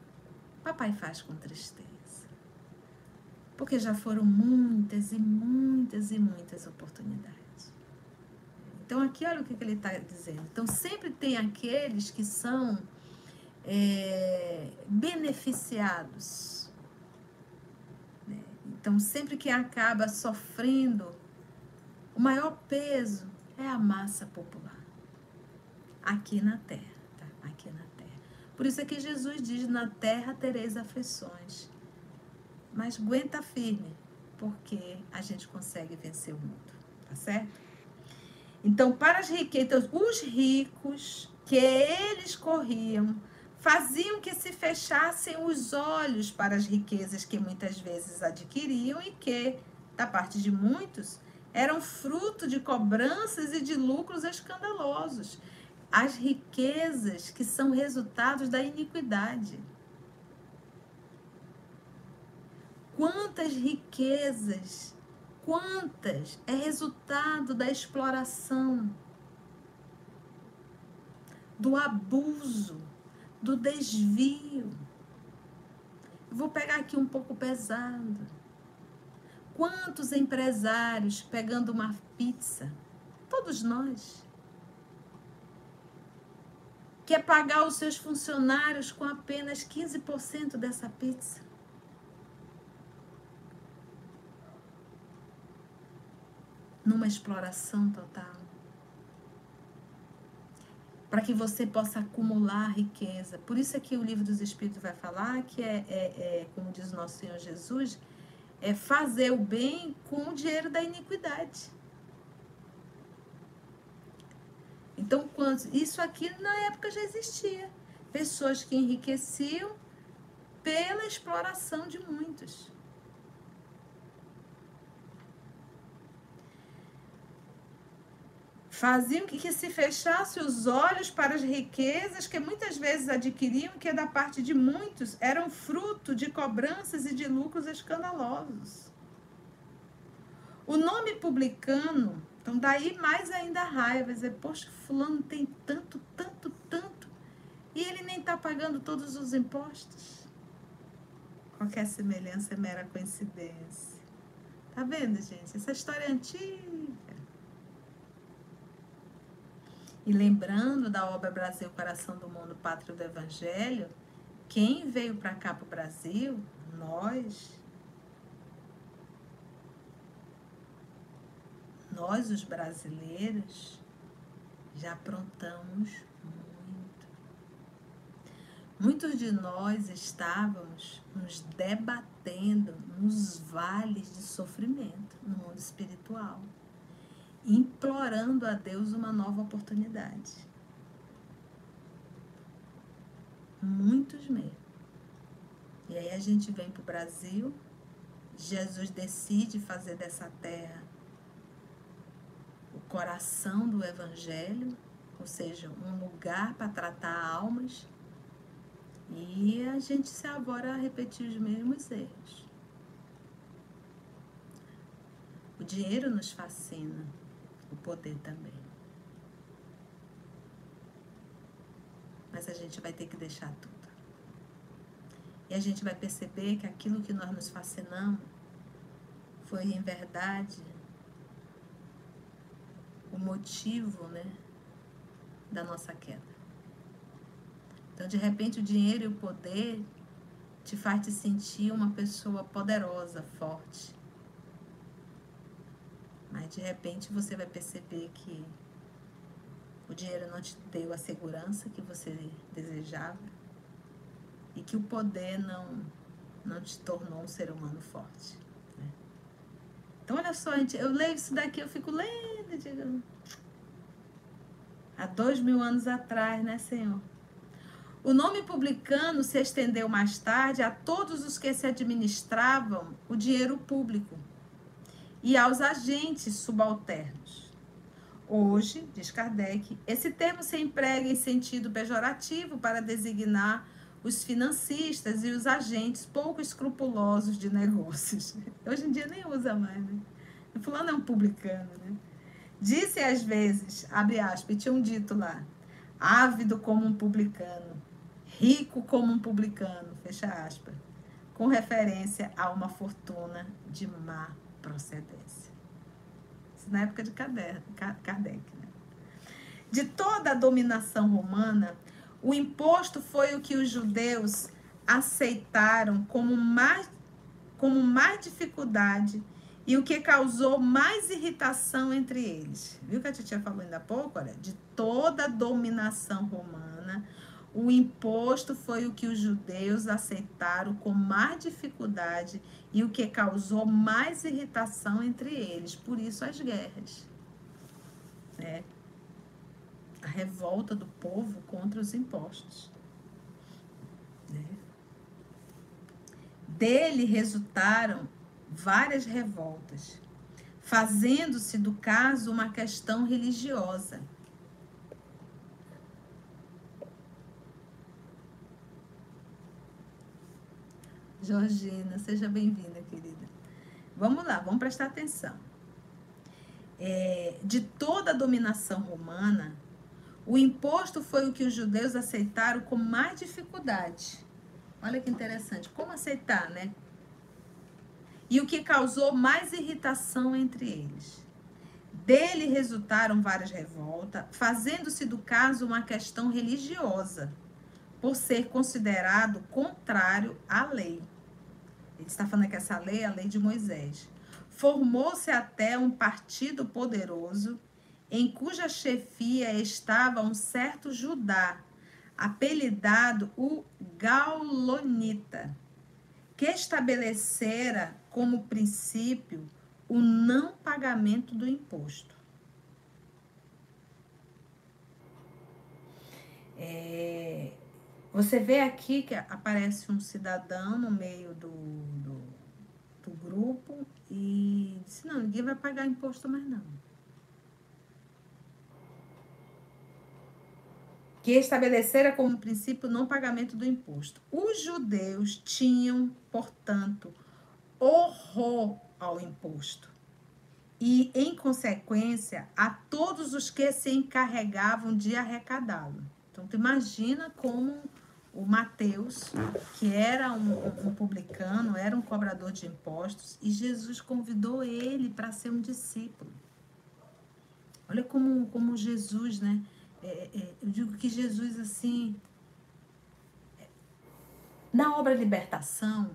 papai faz com tristeza. Porque já foram muitas e muitas e muitas oportunidades. Então, aqui olha o que, ele está dizendo. Então, sempre tem aqueles que são é, beneficiados. Né? Então, sempre que acaba sofrendo, o maior peso é a massa popular aqui na Terra. Tá? Aqui na. Por isso é que Jesus diz: Na terra tereis aflições. Mas aguenta firme, porque a gente consegue vencer o mundo. Tá certo? Então, para as riquezas, os ricos que eles corriam, faziam que se fechassem os olhos para as riquezas que muitas vezes adquiriam e que, da parte de muitos, eram fruto de cobranças e de lucros escandalosos as riquezas que são resultados da iniquidade. Quantas riquezas, quantas é resultado da exploração. do abuso, do desvio. Vou pegar aqui um pouco pesado. Quantos empresários pegando uma pizza? Todos nós. Quer pagar os seus funcionários com apenas 15% dessa pizza? Numa exploração total para que você possa acumular riqueza. Por isso é que o livro dos Espíritos vai falar que é, é, é, como diz nosso Senhor Jesus, é fazer o bem com o dinheiro da iniquidade. Então, quando, isso aqui na época já existia. Pessoas que enriqueciam pela exploração de muitos. faziam que, que se fechasse os olhos para as riquezas que muitas vezes adquiriam, que da parte de muitos eram fruto de cobranças e de lucros escandalosos. O nome publicano, então daí mais ainda a raiva, dizer, poxa, fulano tem tanto, tanto, tanto, e ele nem está pagando todos os impostos. Qualquer semelhança é mera coincidência. Tá vendo, gente? Essa história é antiga. E lembrando da obra Brasil, Coração do Mundo, Pátria do Evangelho, quem veio para cá para o Brasil? Nós. Nós, os brasileiros, já aprontamos muito. Muitos de nós estávamos nos debatendo nos vales de sofrimento no mundo espiritual implorando a Deus uma nova oportunidade. Muitos mesmo. E aí a gente vem para o Brasil, Jesus decide fazer dessa terra coração do Evangelho, ou seja, um lugar para tratar almas, e a gente se agora a repetir os mesmos erros. O dinheiro nos fascina o poder também. Mas a gente vai ter que deixar tudo. E a gente vai perceber que aquilo que nós nos fascinamos foi, em verdade, o motivo né, da nossa queda. Então, de repente, o dinheiro e o poder te faz te sentir uma pessoa poderosa, forte. Mas de repente você vai perceber que o dinheiro não te deu a segurança que você desejava e que o poder não, não te tornou um ser humano forte. Né? Então, olha só, eu leio isso daqui, eu fico lendo digo. Há dois mil anos atrás, né, Senhor? O nome publicano se estendeu mais tarde a todos os que se administravam o dinheiro público e aos agentes subalternos. Hoje, diz Kardec, esse termo se emprega em sentido pejorativo para designar os financistas e os agentes pouco escrupulosos de negócios. [laughs] Hoje em dia nem usa mais, né? Fulano é um publicano, né? Disse às vezes, abre aspas, tinha um dito lá, ávido como um publicano, rico como um publicano, fecha aspas, com referência a uma fortuna de má procedência. Isso na época de Kardec. Né? De toda a dominação romana, o imposto foi o que os judeus aceitaram como mais, como mais dificuldade e o que causou mais irritação entre eles. Viu que a titia falou ainda há pouco? Olha, de toda a dominação romana, o imposto foi o que os judeus aceitaram com mais dificuldade e o que causou mais irritação entre eles. Por isso as guerras. Né? A revolta do povo contra os impostos. Né? Dele resultaram várias revoltas, fazendo-se do caso uma questão religiosa Georgina, seja bem-vinda, querida. Vamos lá, vamos prestar atenção. É, de toda a dominação romana, O imposto foi o que os judeus aceitaram com mais dificuldade. Olha que interessante. Como aceitar, né? E o que causou mais irritação entre eles. Dele resultaram várias revoltas, fazendo-se do caso uma questão religiosa, por ser considerado contrário à lei. Ele está falando que essa lei é a lei de Moisés. Formou-se até um partido poderoso, em cuja chefia estava um certo Judá, apelidado o Gaulonita, que estabelecera como princípio o não pagamento do imposto. É, você vê aqui que aparece um cidadão no meio do, do, do grupo e disse, não, ninguém vai pagar imposto mais não. Que estabelecera como princípio o não pagamento do imposto. Os judeus tinham, portanto, horror ao imposto. E, em consequência, a todos os que se encarregavam de arrecadá-lo. Então, tu imagina como o Mateus, que era um, um, publicano, era um cobrador de impostos, e Jesus convidou ele para ser um discípulo. Olha como, como Jesus, né? É, é, eu digo que Jesus, assim, na obra Libertação,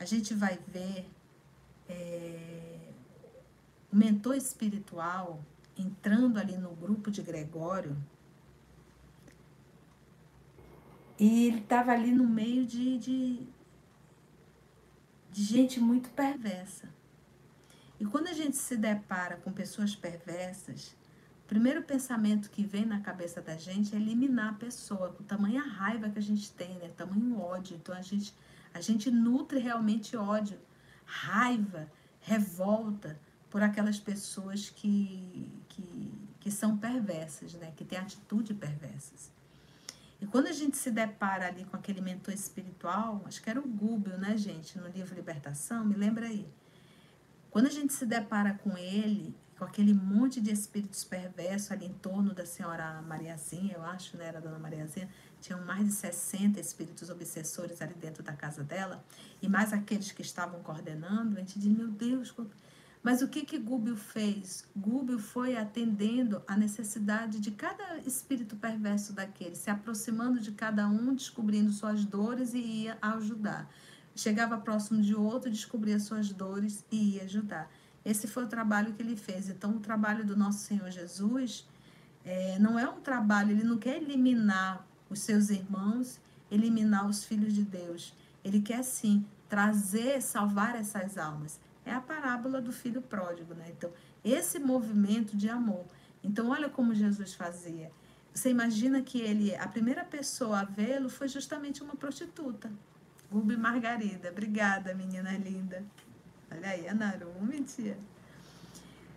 a gente vai ver é, o mentor espiritual entrando ali no grupo de Gregório e ele estava ali no meio de, de, de gente muito perversa. E quando a gente se depara com pessoas perversas, o primeiro pensamento que vem na cabeça da gente é eliminar a pessoa, com tamanha raiva que a gente tem, né? tamanho ódio. Então a gente, a gente nutre realmente ódio raiva, revolta por aquelas pessoas que, que, que são perversas, né? que têm atitudes perversas. E quando a gente se depara ali com aquele mentor espiritual, acho que era o Gúbio, né, gente, no livro Libertação, me lembra aí. Quando a gente se depara com ele, com aquele monte de espíritos perversos ali em torno da senhora Mariazinha, eu acho, né, era a dona Mariazinha, tinham mais de 60 espíritos obsessores ali dentro da casa dela, e mais aqueles que estavam coordenando, a gente diz, meu Deus, mas o que que Gúbio fez? Gúbio foi atendendo a necessidade de cada espírito perverso daquele, se aproximando de cada um, descobrindo suas dores e ia ajudar. Chegava próximo de outro, descobria suas dores e ia ajudar. Esse foi o trabalho que ele fez. Então, o trabalho do nosso Senhor Jesus é, não é um trabalho, ele não quer eliminar os seus irmãos, eliminar os filhos de Deus. Ele quer sim trazer, salvar essas almas. É a parábola do filho pródigo, né? Então, esse movimento de amor. Então, olha como Jesus fazia. Você imagina que ele, a primeira pessoa a vê-lo foi justamente uma prostituta. Gubi Margarida. Obrigada, menina linda. Olha aí, a Narumi, tia.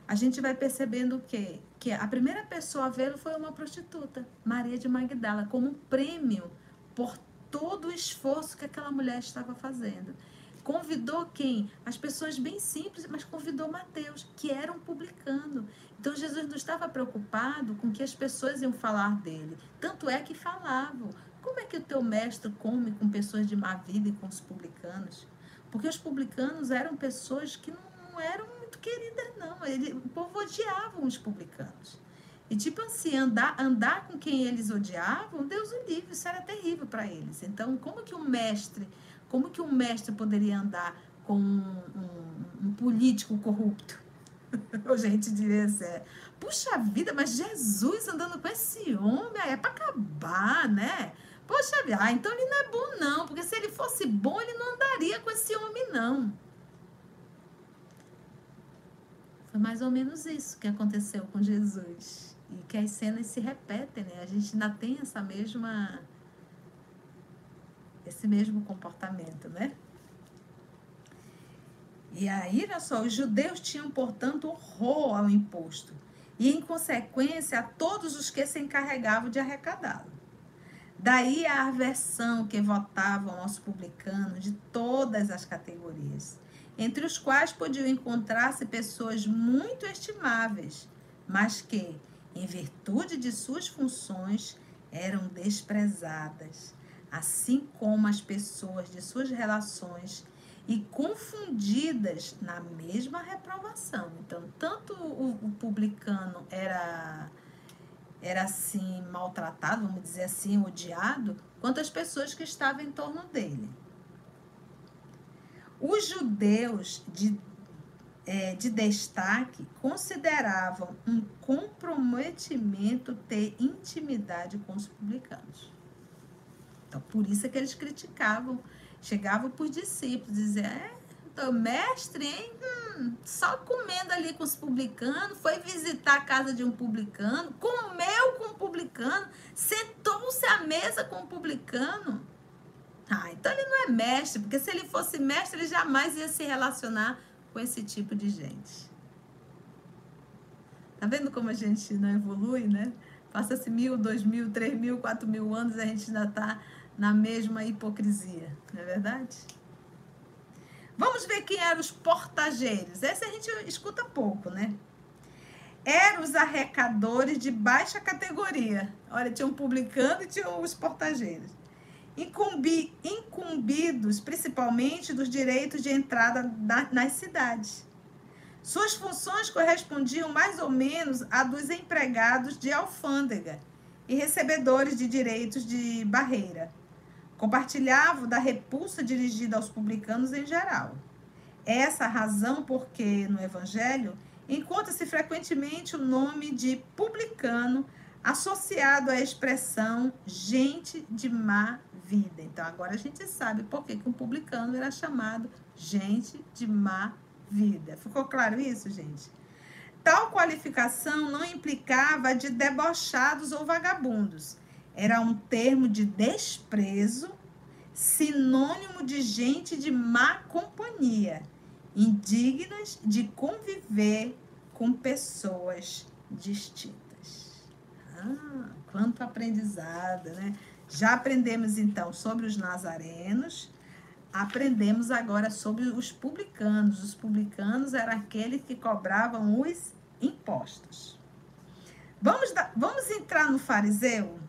A gente vai percebendo o quê? Que a primeira pessoa a vê-lo foi uma prostituta, Maria de Magdala, como prêmio por todo o esforço que aquela mulher estava fazendo. Convidou quem? As pessoas bem simples, mas convidou Mateus, que era um publicano. Então Jesus não estava preocupado com que as pessoas iam falar dele. Tanto é que falavam. Como é que o teu mestre come com pessoas de má vida e com os publicanos? Porque os publicanos eram pessoas que não eram muito queridas, não. Ele, o povo odiava os publicanos. E tipo assim, andar, andar com quem eles odiavam, Deus o livre, isso era terrível para eles. Então, como que um mestre, como que um mestre poderia andar com um, um, um político corrupto? [laughs] Ou gente diria assim, é, puxa vida, mas Jesus andando com esse homem, é para acabar, né? Poxa vida, ah, então ele não é bom não, porque se ele fosse bom, ele não andaria com esse homem não. Foi mais ou menos isso que aconteceu com Jesus. E que as cenas se repetem, né? A gente ainda tem essa mesma esse mesmo comportamento, né? E aí, olha só, os judeus tinham, portanto, horror ao imposto, e em consequência a todos os que se encarregavam de arrecadá-lo. Daí a aversão que votavam aos publicanos de todas as categorias entre os quais podiam encontrar-se pessoas muito estimáveis, mas que, em virtude de suas funções, eram desprezadas, assim como as pessoas de suas relações e confundidas na mesma reprovação. Então, tanto o, o publicano era era assim maltratado, vamos dizer assim, odiado, quanto as pessoas que estavam em torno dele. Os judeus de, é, de destaque consideravam um comprometimento ter intimidade com os publicanos. Então, por isso é que eles criticavam Chegava por discípulos, dizia, é, então, mestre, hein? Hum, só comendo ali com os publicanos, foi visitar a casa de um publicano, comeu com um publicano, sentou-se à mesa com um publicano. Ah, então ele não é mestre, porque se ele fosse mestre, ele jamais ia se relacionar com esse tipo de gente. Tá vendo como a gente não evolui, né? Passa-se mil, dois mil, três mil, quatro mil anos, a gente ainda está na mesma hipocrisia, não é verdade? Vamos ver quem eram os portageiros. Esse a gente escuta pouco, né? Eram os arrecadores de baixa categoria. Olha, tinha um publicano e tinha os portageiros. Incumbi, incumbidos principalmente dos direitos de entrada na, nas cidades. Suas funções correspondiam mais ou menos a dos empregados de alfândega e recebedores de direitos de barreira Compartilhavam da repulsa dirigida aos publicanos em geral. Essa a razão porque no Evangelho encontra-se frequentemente o nome de publicano associado à expressão gente de má vida. Então agora a gente sabe por que, que um publicano era chamado gente de má vida. Ficou claro isso, gente? Tal qualificação não implicava de debochados ou vagabundos, era um termo de desprezo, sinônimo de gente de má companhia, indignas de conviver com pessoas distintas. Ah, quanto aprendizado, né? Já aprendemos então sobre os nazarenos, aprendemos agora sobre os publicanos. Os publicanos eram aqueles que cobravam os impostos. Vamos, da, vamos entrar no fariseu?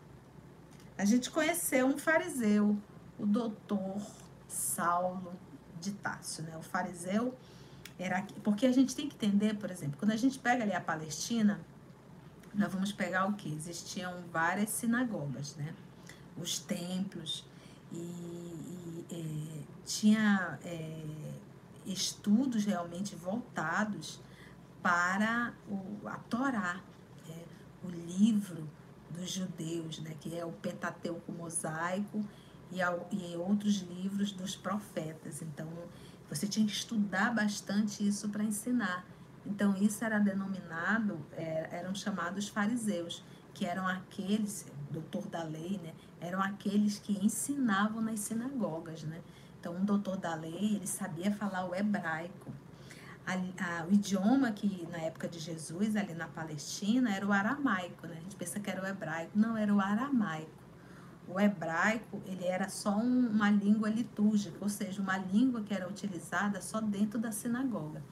a gente conheceu um fariseu, o doutor Saulo de Tássio, né? O fariseu era porque a gente tem que entender, por exemplo, quando a gente pega ali a Palestina, nós vamos pegar o que? Existiam várias sinagogas, né? Os templos e, e é, tinha é, estudos realmente voltados para o, a Torá, é, o livro dos judeus, né, que é o Pentateuco mosaico e, ao, e outros livros dos profetas. Então, você tinha que estudar bastante isso para ensinar. Então, isso era denominado, é, eram chamados fariseus, que eram aqueles, doutor da lei, né, eram aqueles que ensinavam nas sinagogas, né. Então, um doutor da lei, ele sabia falar o hebraico, a, a, o idioma que na época de Jesus, ali na Palestina, era o aramaico, né? A gente pensa que era o hebraico. Não, era o aramaico. O hebraico, ele era só um, uma língua litúrgica, ou seja, uma língua que era utilizada só dentro da sinagoga.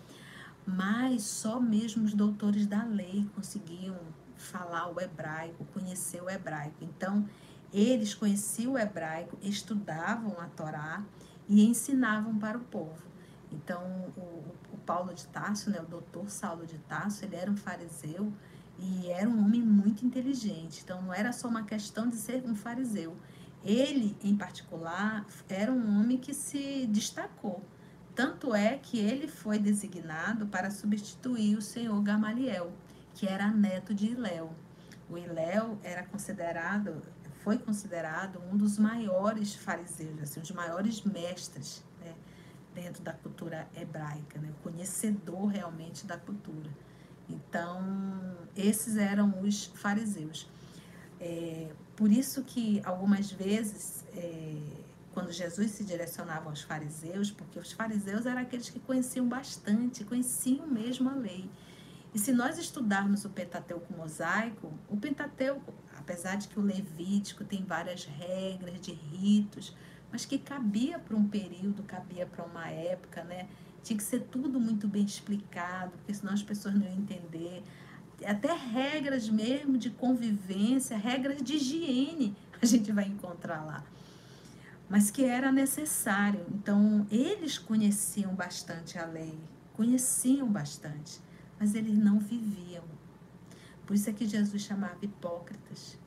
Mas só mesmo os doutores da lei conseguiam falar o hebraico, conhecer o hebraico. Então, eles conheciam o hebraico, estudavam a Torá e ensinavam para o povo. Então, o, o Paulo de Tarso, né, o doutor Saulo de Tarso, ele era um fariseu e era um homem muito inteligente. Então, não era só uma questão de ser um fariseu. Ele, em particular, era um homem que se destacou. Tanto é que ele foi designado para substituir o senhor Gamaliel, que era neto de Iléu. O Iléu era considerado, foi considerado um dos maiores fariseus, assim, um dos maiores mestres dentro da cultura hebraica, né? conhecedor realmente da cultura. Então, esses eram os fariseus. É, por isso que algumas vezes, é, quando Jesus se direcionava aos fariseus, porque os fariseus eram aqueles que conheciam bastante, conheciam mesmo a lei. E se nós estudarmos o Pentateuco mosaico, o Pentateuco, apesar de que o Levítico tem várias regras de ritos, mas que cabia para um período, cabia para uma época, né? Tinha que ser tudo muito bem explicado, porque senão as pessoas não iam entender. até regras mesmo de convivência, regras de higiene, a gente vai encontrar lá. Mas que era necessário. Então, eles conheciam bastante a lei, conheciam bastante, mas eles não viviam. Por isso é que Jesus chamava hipócritas.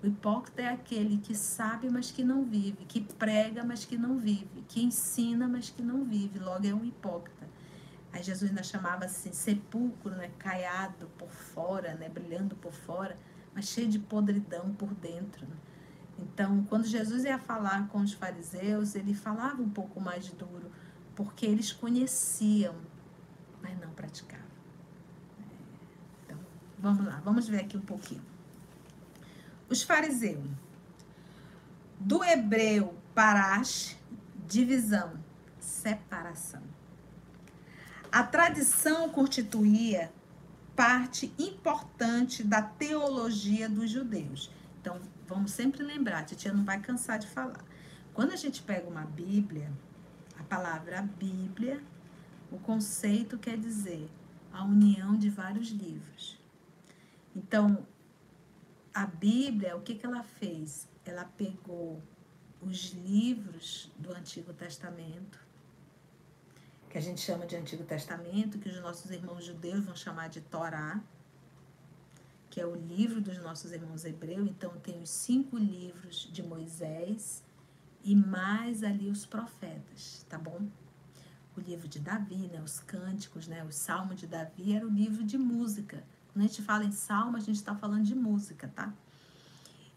O hipócrita é aquele que sabe, mas que não vive, que prega, mas que não vive, que ensina, mas que não vive. Logo é um hipócrita. Aí Jesus ainda chamava assim, sepulcro, né, caiado por fora, né, brilhando por fora, mas cheio de podridão por dentro. Né? Então, quando Jesus ia falar com os fariseus, ele falava um pouco mais duro, porque eles conheciam, mas não praticavam. Então, vamos lá, vamos ver aqui um pouquinho. Os fariseus. Do hebreu parash, divisão, separação. A tradição constituía parte importante da teologia dos judeus. Então, vamos sempre lembrar, a titia não vai cansar de falar. Quando a gente pega uma Bíblia, a palavra Bíblia, o conceito quer dizer a união de vários livros. Então, a Bíblia, o que, que ela fez? Ela pegou os livros do Antigo Testamento, que a gente chama de Antigo Testamento, que os nossos irmãos judeus vão chamar de Torá, que é o livro dos nossos irmãos hebreus. Então, tem os cinco livros de Moisés e mais ali os profetas, tá bom? O livro de Davi, né? Os cânticos, né? O Salmo de Davi era o livro de música quando a gente fala em salmo, a gente está falando de música, tá?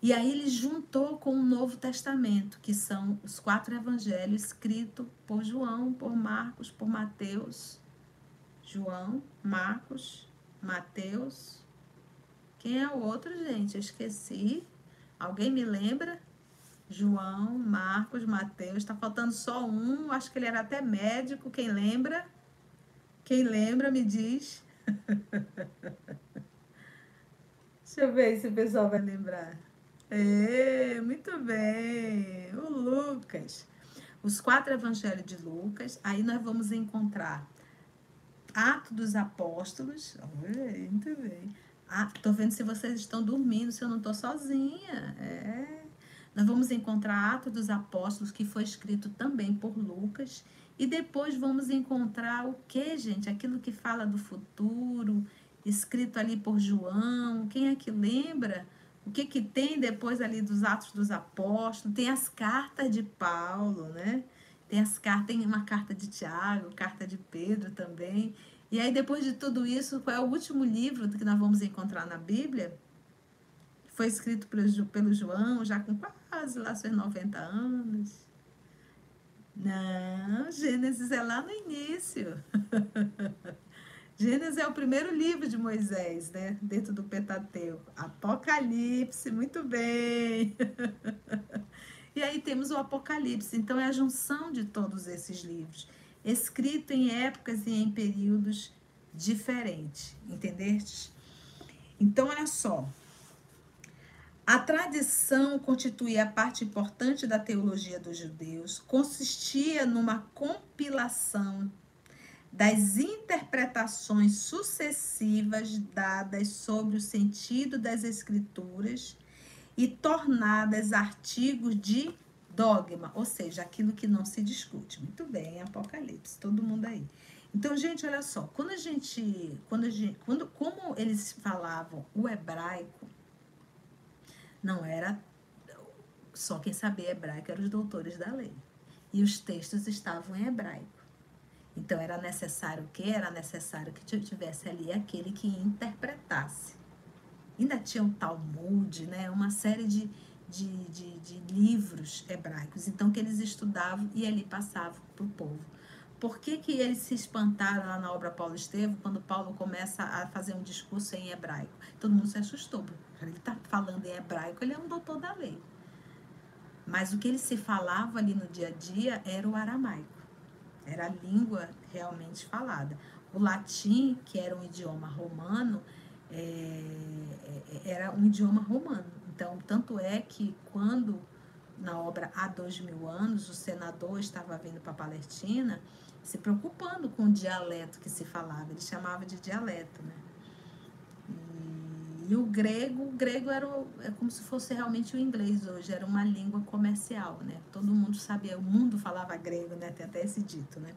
E aí ele juntou com o Novo Testamento, que são os quatro evangelhos escritos por João, por Marcos, por Mateus. João, Marcos, Mateus. Quem é o outro, gente? Eu esqueci. Alguém me lembra? João, Marcos, Mateus. Está faltando só um. Acho que ele era até médico. Quem lembra? Quem lembra, me diz. [laughs] Deixa eu ver se o pessoal vai lembrar. É, muito bem. O Lucas. Os quatro evangelhos de Lucas. Aí nós vamos encontrar Atos dos Apóstolos. Muito bem. Ah, tô vendo se vocês estão dormindo, se eu não tô sozinha. É. Nós vamos encontrar Atos dos Apóstolos, que foi escrito também por Lucas. E depois vamos encontrar o que, gente? Aquilo que fala do futuro, escrito ali por João. Quem é que lembra? O que, que tem depois ali dos Atos dos Apóstolos? Tem as cartas de Paulo, né? Tem as cartas, tem uma carta de Tiago, carta de Pedro também. E aí, depois de tudo isso, qual é o último livro que nós vamos encontrar na Bíblia? Foi escrito pelo, João, já com quase lá seus 90 anos. Não, Gênesis é lá no início. [laughs] Gênesis é o primeiro livro de Moisés, né? Dentro do Pentateuco. Apocalipse, muito bem. [laughs] e aí temos o Apocalipse. Então é a junção de todos esses livros, escrito em épocas e em períodos diferentes, entendeste? Então olha só. A tradição constituía parte importante da teologia dos judeus, consistia numa compilação das interpretações sucessivas dadas sobre o sentido das escrituras e tornadas artigos de dogma, ou seja, aquilo que não se discute. Muito bem, Apocalipse, todo mundo aí. Então, gente, olha só, quando a gente, quando a gente, quando como eles falavam o hebraico, não era só quem sabia hebraico eram os doutores da lei. E os textos estavam em hebraico. Então era necessário o quê? Era necessário que tivesse ali aquele que interpretasse. Ainda tinha o Talmud, né? uma série de, de, de, de livros hebraicos, então que eles estudavam e ali passavam para o povo. Por que, que eles se espantaram lá na obra Paulo Estevam, quando Paulo começa a fazer um discurso em hebraico? Todo mundo se assustou. Ele está falando em hebraico, ele é um doutor da lei. Mas o que ele se falava ali no dia a dia era o aramaico. Era a língua realmente falada. O latim, que era um idioma romano, é, é, era um idioma romano. Então, tanto é que quando na obra Há Dois Mil Anos, o senador estava vindo para a Palestina, se preocupando com o dialeto que se falava. Ele chamava de dialeto, né? E o grego, o grego era o, é como se fosse realmente o inglês hoje, era uma língua comercial, né? Todo mundo sabia, o mundo falava grego, né? Tem até esse dito, né?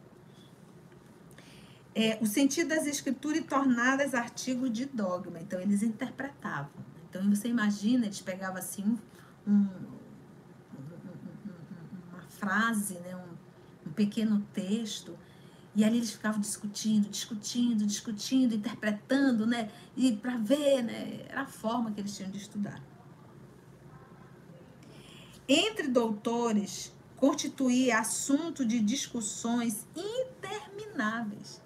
É, o sentido das escrituras tornadas artigo de dogma. Então, eles interpretavam. Então, você imagina, eles pegavam assim um, um, uma frase, né? um, pequeno texto, e ali eles ficavam discutindo, discutindo, discutindo, interpretando, né? E para ver, né? Era a forma que eles tinham de estudar. Entre doutores, constituía assunto de discussões intermináveis.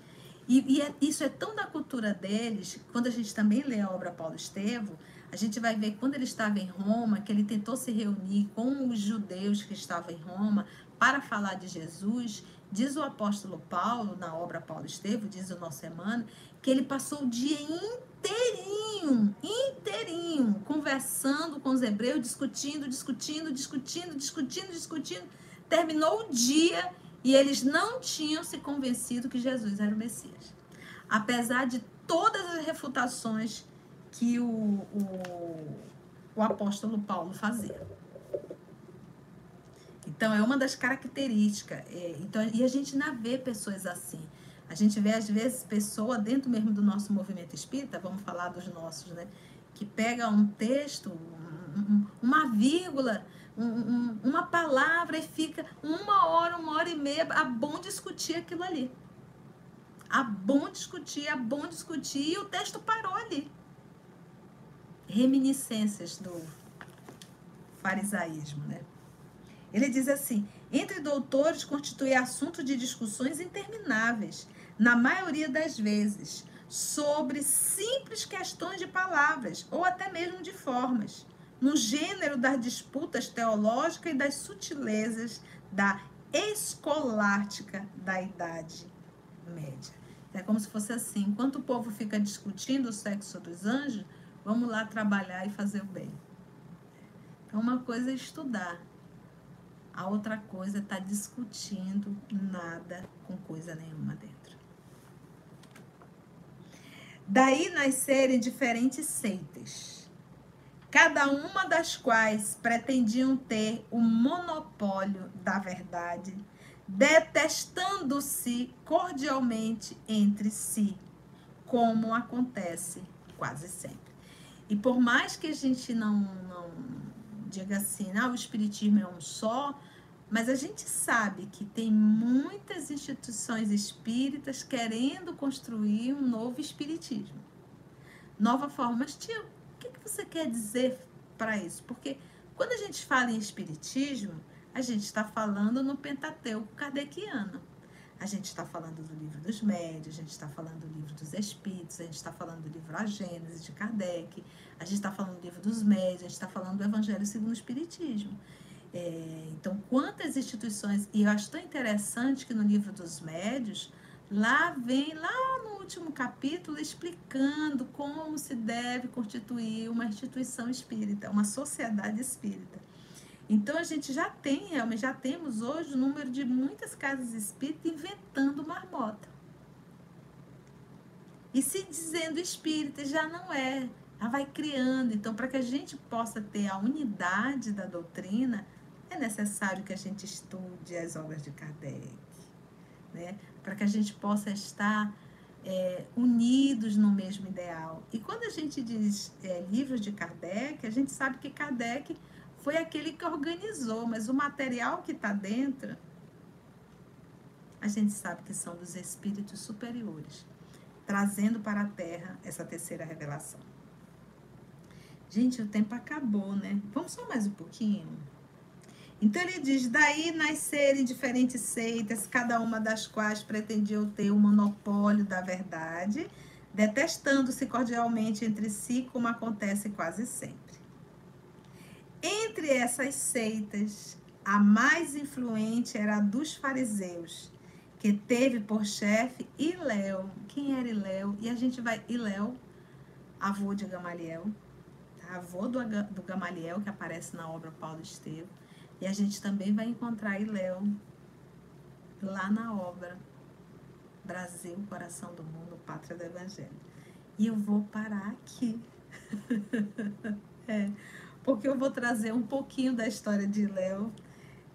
E, e é, isso é tão da cultura deles, quando a gente também lê a obra Paulo Estevo, a gente vai ver quando ele estava em Roma, que ele tentou se reunir com os judeus que estavam em Roma para falar de Jesus, Diz o apóstolo Paulo, na obra Paulo Estevo, diz o nosso Emmanuel, que ele passou o dia inteirinho, inteirinho, conversando com os hebreus, discutindo, discutindo, discutindo, discutindo, discutindo. Terminou o dia e eles não tinham se convencido que Jesus era o Messias. Apesar de todas as refutações que o, o, o apóstolo Paulo fazia. Então, é uma das características. É, então, e a gente não vê pessoas assim. A gente vê, às vezes, pessoa dentro mesmo do nosso movimento espírita, vamos falar dos nossos, né? Que pega um texto, um, uma vírgula, um, uma palavra e fica uma hora, uma hora e meia, a bom discutir aquilo ali. A bom discutir, a bom discutir, e o texto parou ali. Reminiscências do farisaísmo, né? Ele diz assim: entre doutores constitui assunto de discussões intermináveis, na maioria das vezes, sobre simples questões de palavras ou até mesmo de formas, no gênero das disputas teológicas e das sutilezas da escolástica da Idade Média. É como se fosse assim: enquanto o povo fica discutindo o sexo dos anjos, vamos lá trabalhar e fazer o bem. Então, uma coisa é estudar, a outra coisa é estar tá discutindo nada com coisa nenhuma dentro. Daí nascerem diferentes seitas, cada uma das quais pretendiam ter o monopólio da verdade, detestando-se cordialmente entre si, como acontece quase sempre. E por mais que a gente não, não diga assim, ah, o espiritismo é um só, mas a gente sabe que tem muitas instituições espíritas querendo construir um novo espiritismo. Nova forma. Mas, tio, o que, que você quer dizer para isso? Porque quando a gente fala em espiritismo, a gente está falando no Pentateuco kardeciano. A gente está falando do livro dos médios, a gente está falando do livro dos espíritos, a gente está falando do livro A Gênese de Kardec, a gente está falando do livro dos médios, a gente está falando do Evangelho segundo o Espiritismo. É, então, quantas instituições, e eu acho tão interessante que no livro dos médios, lá vem, lá no último capítulo, explicando como se deve constituir uma instituição espírita, uma sociedade espírita. Então, a gente já tem, realmente, já temos hoje o número de muitas casas espíritas inventando marmota. E se dizendo espírita, já não é. Ela vai criando. Então, para que a gente possa ter a unidade da doutrina, é necessário que a gente estude as obras de Kardec, né? para que a gente possa estar é, unidos no mesmo ideal. E quando a gente diz é, livros de Kardec, a gente sabe que Kardec foi aquele que organizou, mas o material que está dentro, a gente sabe que são dos espíritos superiores, trazendo para a Terra essa terceira revelação. Gente, o tempo acabou, né? Vamos só mais um pouquinho? Então ele diz: daí nascerem diferentes seitas, cada uma das quais pretendiam ter o monopólio da verdade, detestando-se cordialmente entre si, como acontece quase sempre. Entre essas seitas, a mais influente era a dos fariseus, que teve por chefe Iléu. Quem era Iléu? E a gente vai. Iléu, avô de Gamaliel, tá? avô do, do Gamaliel, que aparece na obra Paulo Estevam e a gente também vai encontrar Iléu lá na obra Brasil, Coração do Mundo, Pátria do Evangelho. E eu vou parar aqui, [laughs] é, porque eu vou trazer um pouquinho da história de Léo,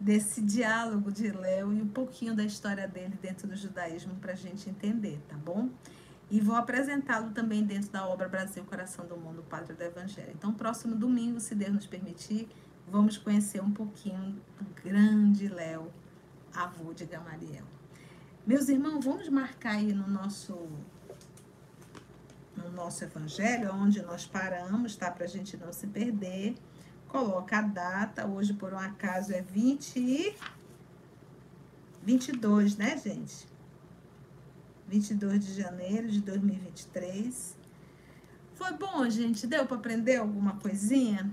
desse diálogo de Léo e um pouquinho da história dele dentro do judaísmo para a gente entender, tá bom? E vou apresentá-lo também dentro da obra Brasil, Coração do Mundo, Padre do Evangelho. Então, próximo domingo, se Deus nos permitir, vamos conhecer um pouquinho do grande Léo, avô de Gamaliel. Meus irmãos, vamos marcar aí no nosso no nosso evangelho, onde nós paramos, tá? Para a gente não se perder. Coloca a data, hoje por um acaso é 20 e 22, né, gente? 22 de janeiro de 2023. Foi bom, gente? Deu para aprender alguma coisinha?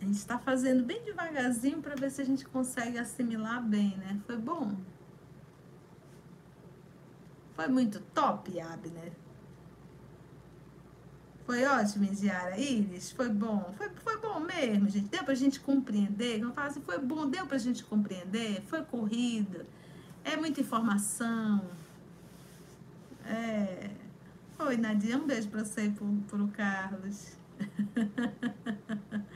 A gente está fazendo bem devagarzinho para ver se a gente consegue assimilar bem, né? Foi bom? Foi muito top, Abner. Foi ótimo, Indiara. Iris, foi bom. Foi, foi bom mesmo, gente. Deu pra gente compreender. Eu falo assim, foi bom, deu pra gente compreender. Foi corrido. É muita informação. É. Oi, Nadia. Um beijo pra você e pro, pro Carlos. [laughs]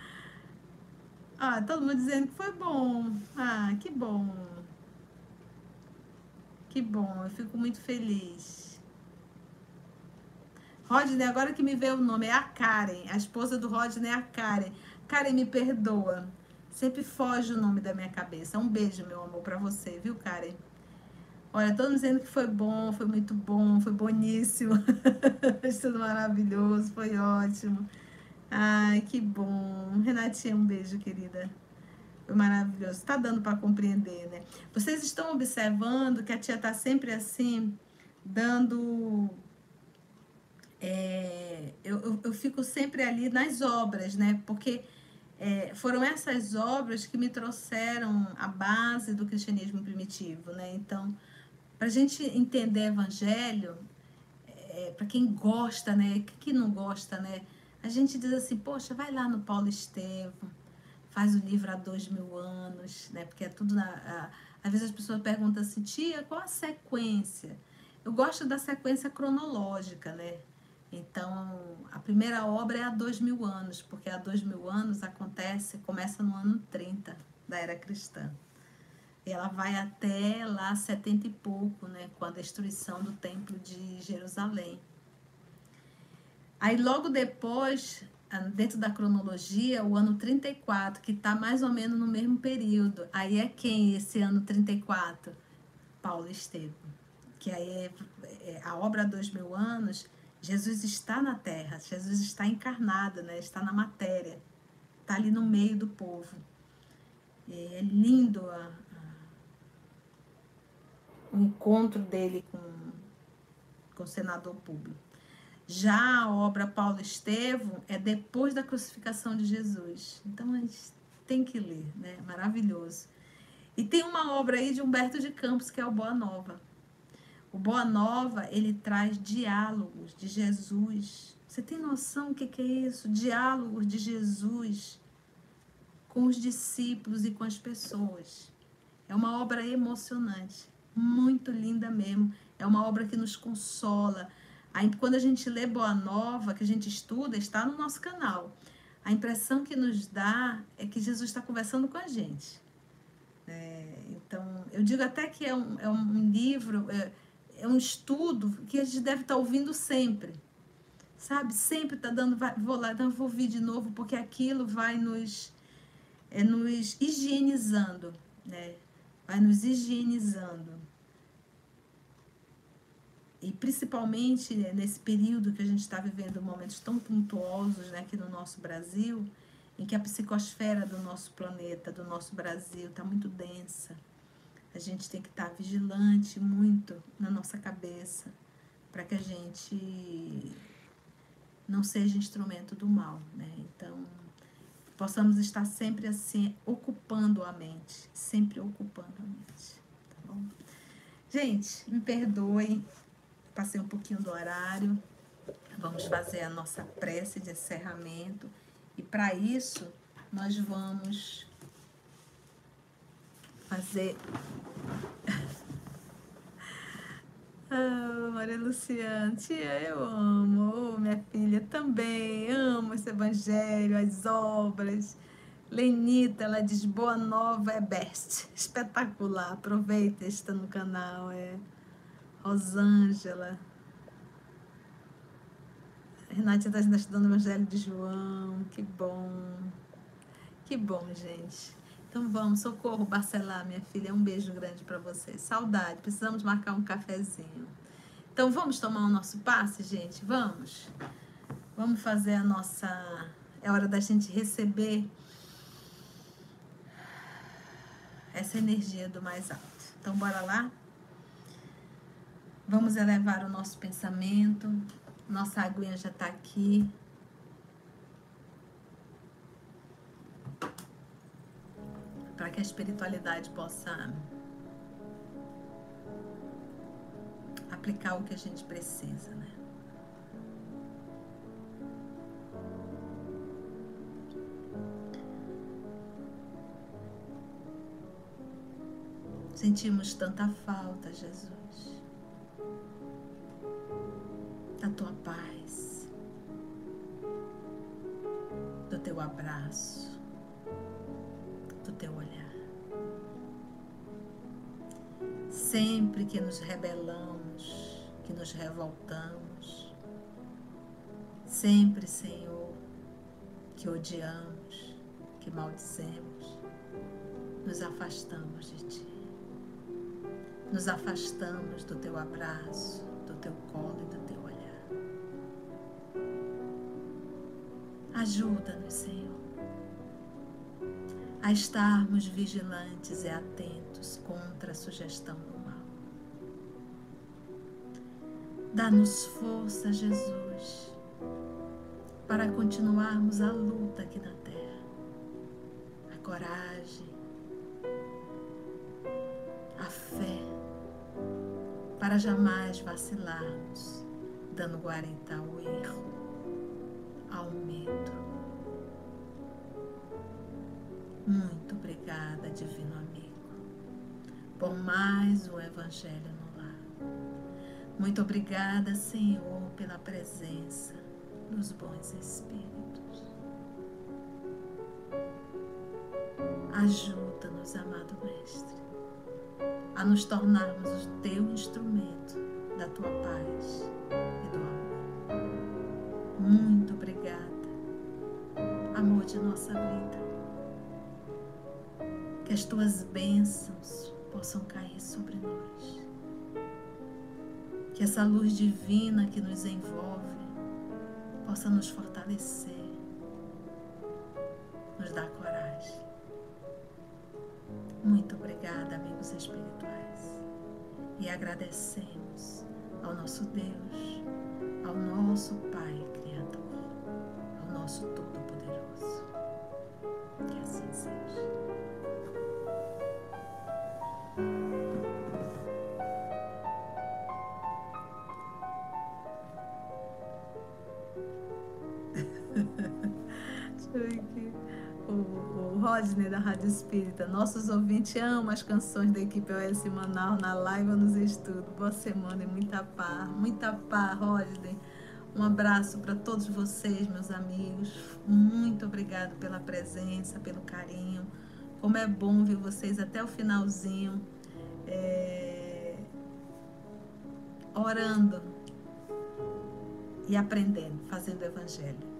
Ah, todo mundo dizendo que foi bom. Ah, que bom. Que bom, eu fico muito feliz. Rodney, agora que me veio o nome, é a Karen. A esposa do Rodney é a Karen. Karen, me perdoa. Sempre foge o nome da minha cabeça. Um beijo, meu amor, para você, viu, Karen? Olha, todos dizendo que foi bom, foi muito bom, foi boníssimo. [laughs] Tudo maravilhoso, foi ótimo. Ai, que bom. Renatinha, um beijo, querida. Maravilhoso. Está dando para compreender, né? Vocês estão observando que a tia está sempre assim, dando. É, eu, eu, eu, fico sempre ali nas obras, né? Porque é, foram essas obras que me trouxeram a base do cristianismo primitivo, né? Então, para a gente entender evangelho, é, para quem gosta, né? Quem não gosta, né? A gente diz assim, poxa, vai lá no Paulo Estevam, faz o livro há dois mil anos, né? Porque é tudo na. A, às vezes as pessoas perguntam assim, tia, qual a sequência? Eu gosto da sequência cronológica, né? Então, a primeira obra é há dois mil anos, porque há dois mil anos acontece, começa no ano 30 da era cristã. E ela vai até lá 70 e pouco, né? Com a destruição do templo de Jerusalém. Aí logo depois, dentro da cronologia, o ano 34, que está mais ou menos no mesmo período. Aí é quem esse ano 34? Paulo Estevam. Que aí é, é a obra Dois Mil Anos, Jesus está na terra, Jesus está encarnado, né? está na matéria, está ali no meio do povo. É lindo a, a, o encontro dele com, com o senador público. Já a obra Paulo Estevão é depois da crucificação de Jesus. Então a gente tem que ler, né? Maravilhoso. E tem uma obra aí de Humberto de Campos que é o Boa Nova. O Boa Nova, ele traz diálogos de Jesus. Você tem noção que, que é isso? Diálogos de Jesus com os discípulos e com as pessoas. É uma obra emocionante, muito linda mesmo. É uma obra que nos consola, Aí, quando a gente lê Boa Nova, que a gente estuda, está no nosso canal. A impressão que nos dá é que Jesus está conversando com a gente. É, então, eu digo até que é um, é um livro, é, é, um estudo que a gente deve estar ouvindo sempre. Sabe? Sempre está dando, vai, vou lá, então vou ouvir de novo, porque aquilo vai nos, é, nos higienizando, né? Vai nos higienizando. E principalmente né, nesse período que a gente está vivendo momentos tão tumultuosos né, aqui no nosso Brasil, em que a psicosfera do nosso planeta, do nosso Brasil, está muito densa. A gente tem que estar tá vigilante muito na nossa cabeça para que a gente não seja instrumento do mal, né? Então, possamos estar sempre assim, ocupando a mente, sempre ocupando a mente, tá bom? Gente, me perdoem, Passei um pouquinho do horário. Vamos fazer a nossa prece de encerramento. E para isso, nós vamos fazer. [laughs] ah, Maria Luciana, tia, eu amo. Oh, minha filha também, amo esse evangelho, as obras. Lenita, ela diz, boa nova é best. [laughs] Espetacular. Aproveita, está no canal. É Rosângela. Renatinha está estudando o Evangelho de João. Que bom. Que bom, gente. Então vamos, socorro, Barcelar, minha filha. Um beijo grande para você. Saudade. Precisamos marcar um cafezinho. Então vamos tomar o nosso passe, gente? Vamos. Vamos fazer a nossa. É hora da gente receber essa energia do mais alto. Então bora lá? Vamos elevar o nosso pensamento. Nossa aguinha já está aqui. para que a espiritualidade possa aplicar o que a gente precisa, né? Sentimos tanta falta, Jesus, abraço do teu olhar. Sempre que nos rebelamos, que nos revoltamos, sempre, Senhor, que odiamos, que maldizemos, nos afastamos de Ti. Nos afastamos do Teu abraço, do Teu colo e do Teu Ajuda-nos, Senhor a estarmos vigilantes e atentos contra a sugestão do mal. Dá-nos força, Jesus, para continuarmos a luta aqui na terra. A coragem, a fé, para jamais vacilarmos, dando guarita ao erro, ao medo muito obrigada, Divino Amigo, por mais um Evangelho no lar. Muito obrigada, Senhor, pela presença dos bons Espíritos. Ajuda-nos, amado Mestre, a nos tornarmos o teu instrumento da tua paz e do amor. Muito obrigada, amor de nossa vida as tuas bênçãos possam cair sobre nós. Que essa luz divina que nos envolve possa nos fortalecer, nos dar coragem. Muito obrigada, amigos espirituais. E agradecemos ao nosso Deus, ao nosso Pai Criador, ao nosso Todo-Poderoso. Que assim seja. Rodney da Rádio Espírita. Nossos ouvintes amam as canções da equipe OS Manaus na live ou nos estudos. Boa semana e muita paz. Muita paz, Rodney. Um abraço para todos vocês, meus amigos. Muito obrigado pela presença, pelo carinho. Como é bom ver vocês até o finalzinho. É... Orando e aprendendo, fazendo evangelho.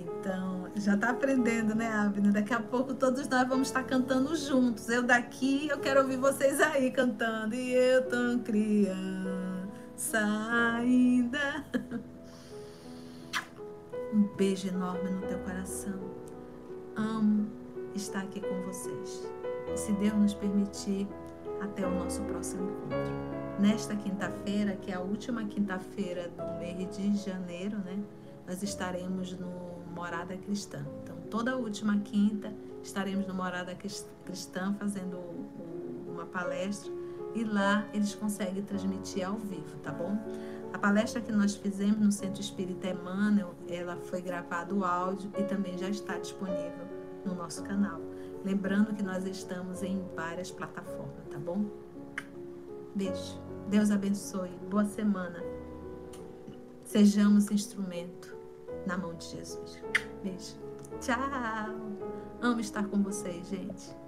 Então, já está aprendendo, né, Abner? Daqui a pouco todos nós vamos estar cantando juntos. Eu daqui, eu quero ouvir vocês aí cantando. E eu tão criança ainda. [laughs] Um beijo enorme no teu coração. Amo estar aqui com vocês. E se Deus nos permitir, até o nosso próximo encontro. Nesta quinta-feira, que é a última quinta-feira do mês de janeiro, né? Nós estaremos no Morada Cristã. Então, toda última quinta estaremos no Morada Cristã fazendo uma palestra e lá eles conseguem transmitir ao vivo, tá bom? A palestra que nós fizemos no Centro Espírita Emmanuel, ela foi gravado o áudio e também já está disponível no nosso canal. Lembrando que nós estamos em várias plataformas, tá bom? Beijo. Deus abençoe. Boa semana. Sejamos instrumento na mão de Jesus. Beijo. Tchau. Amo estar com vocês, gente.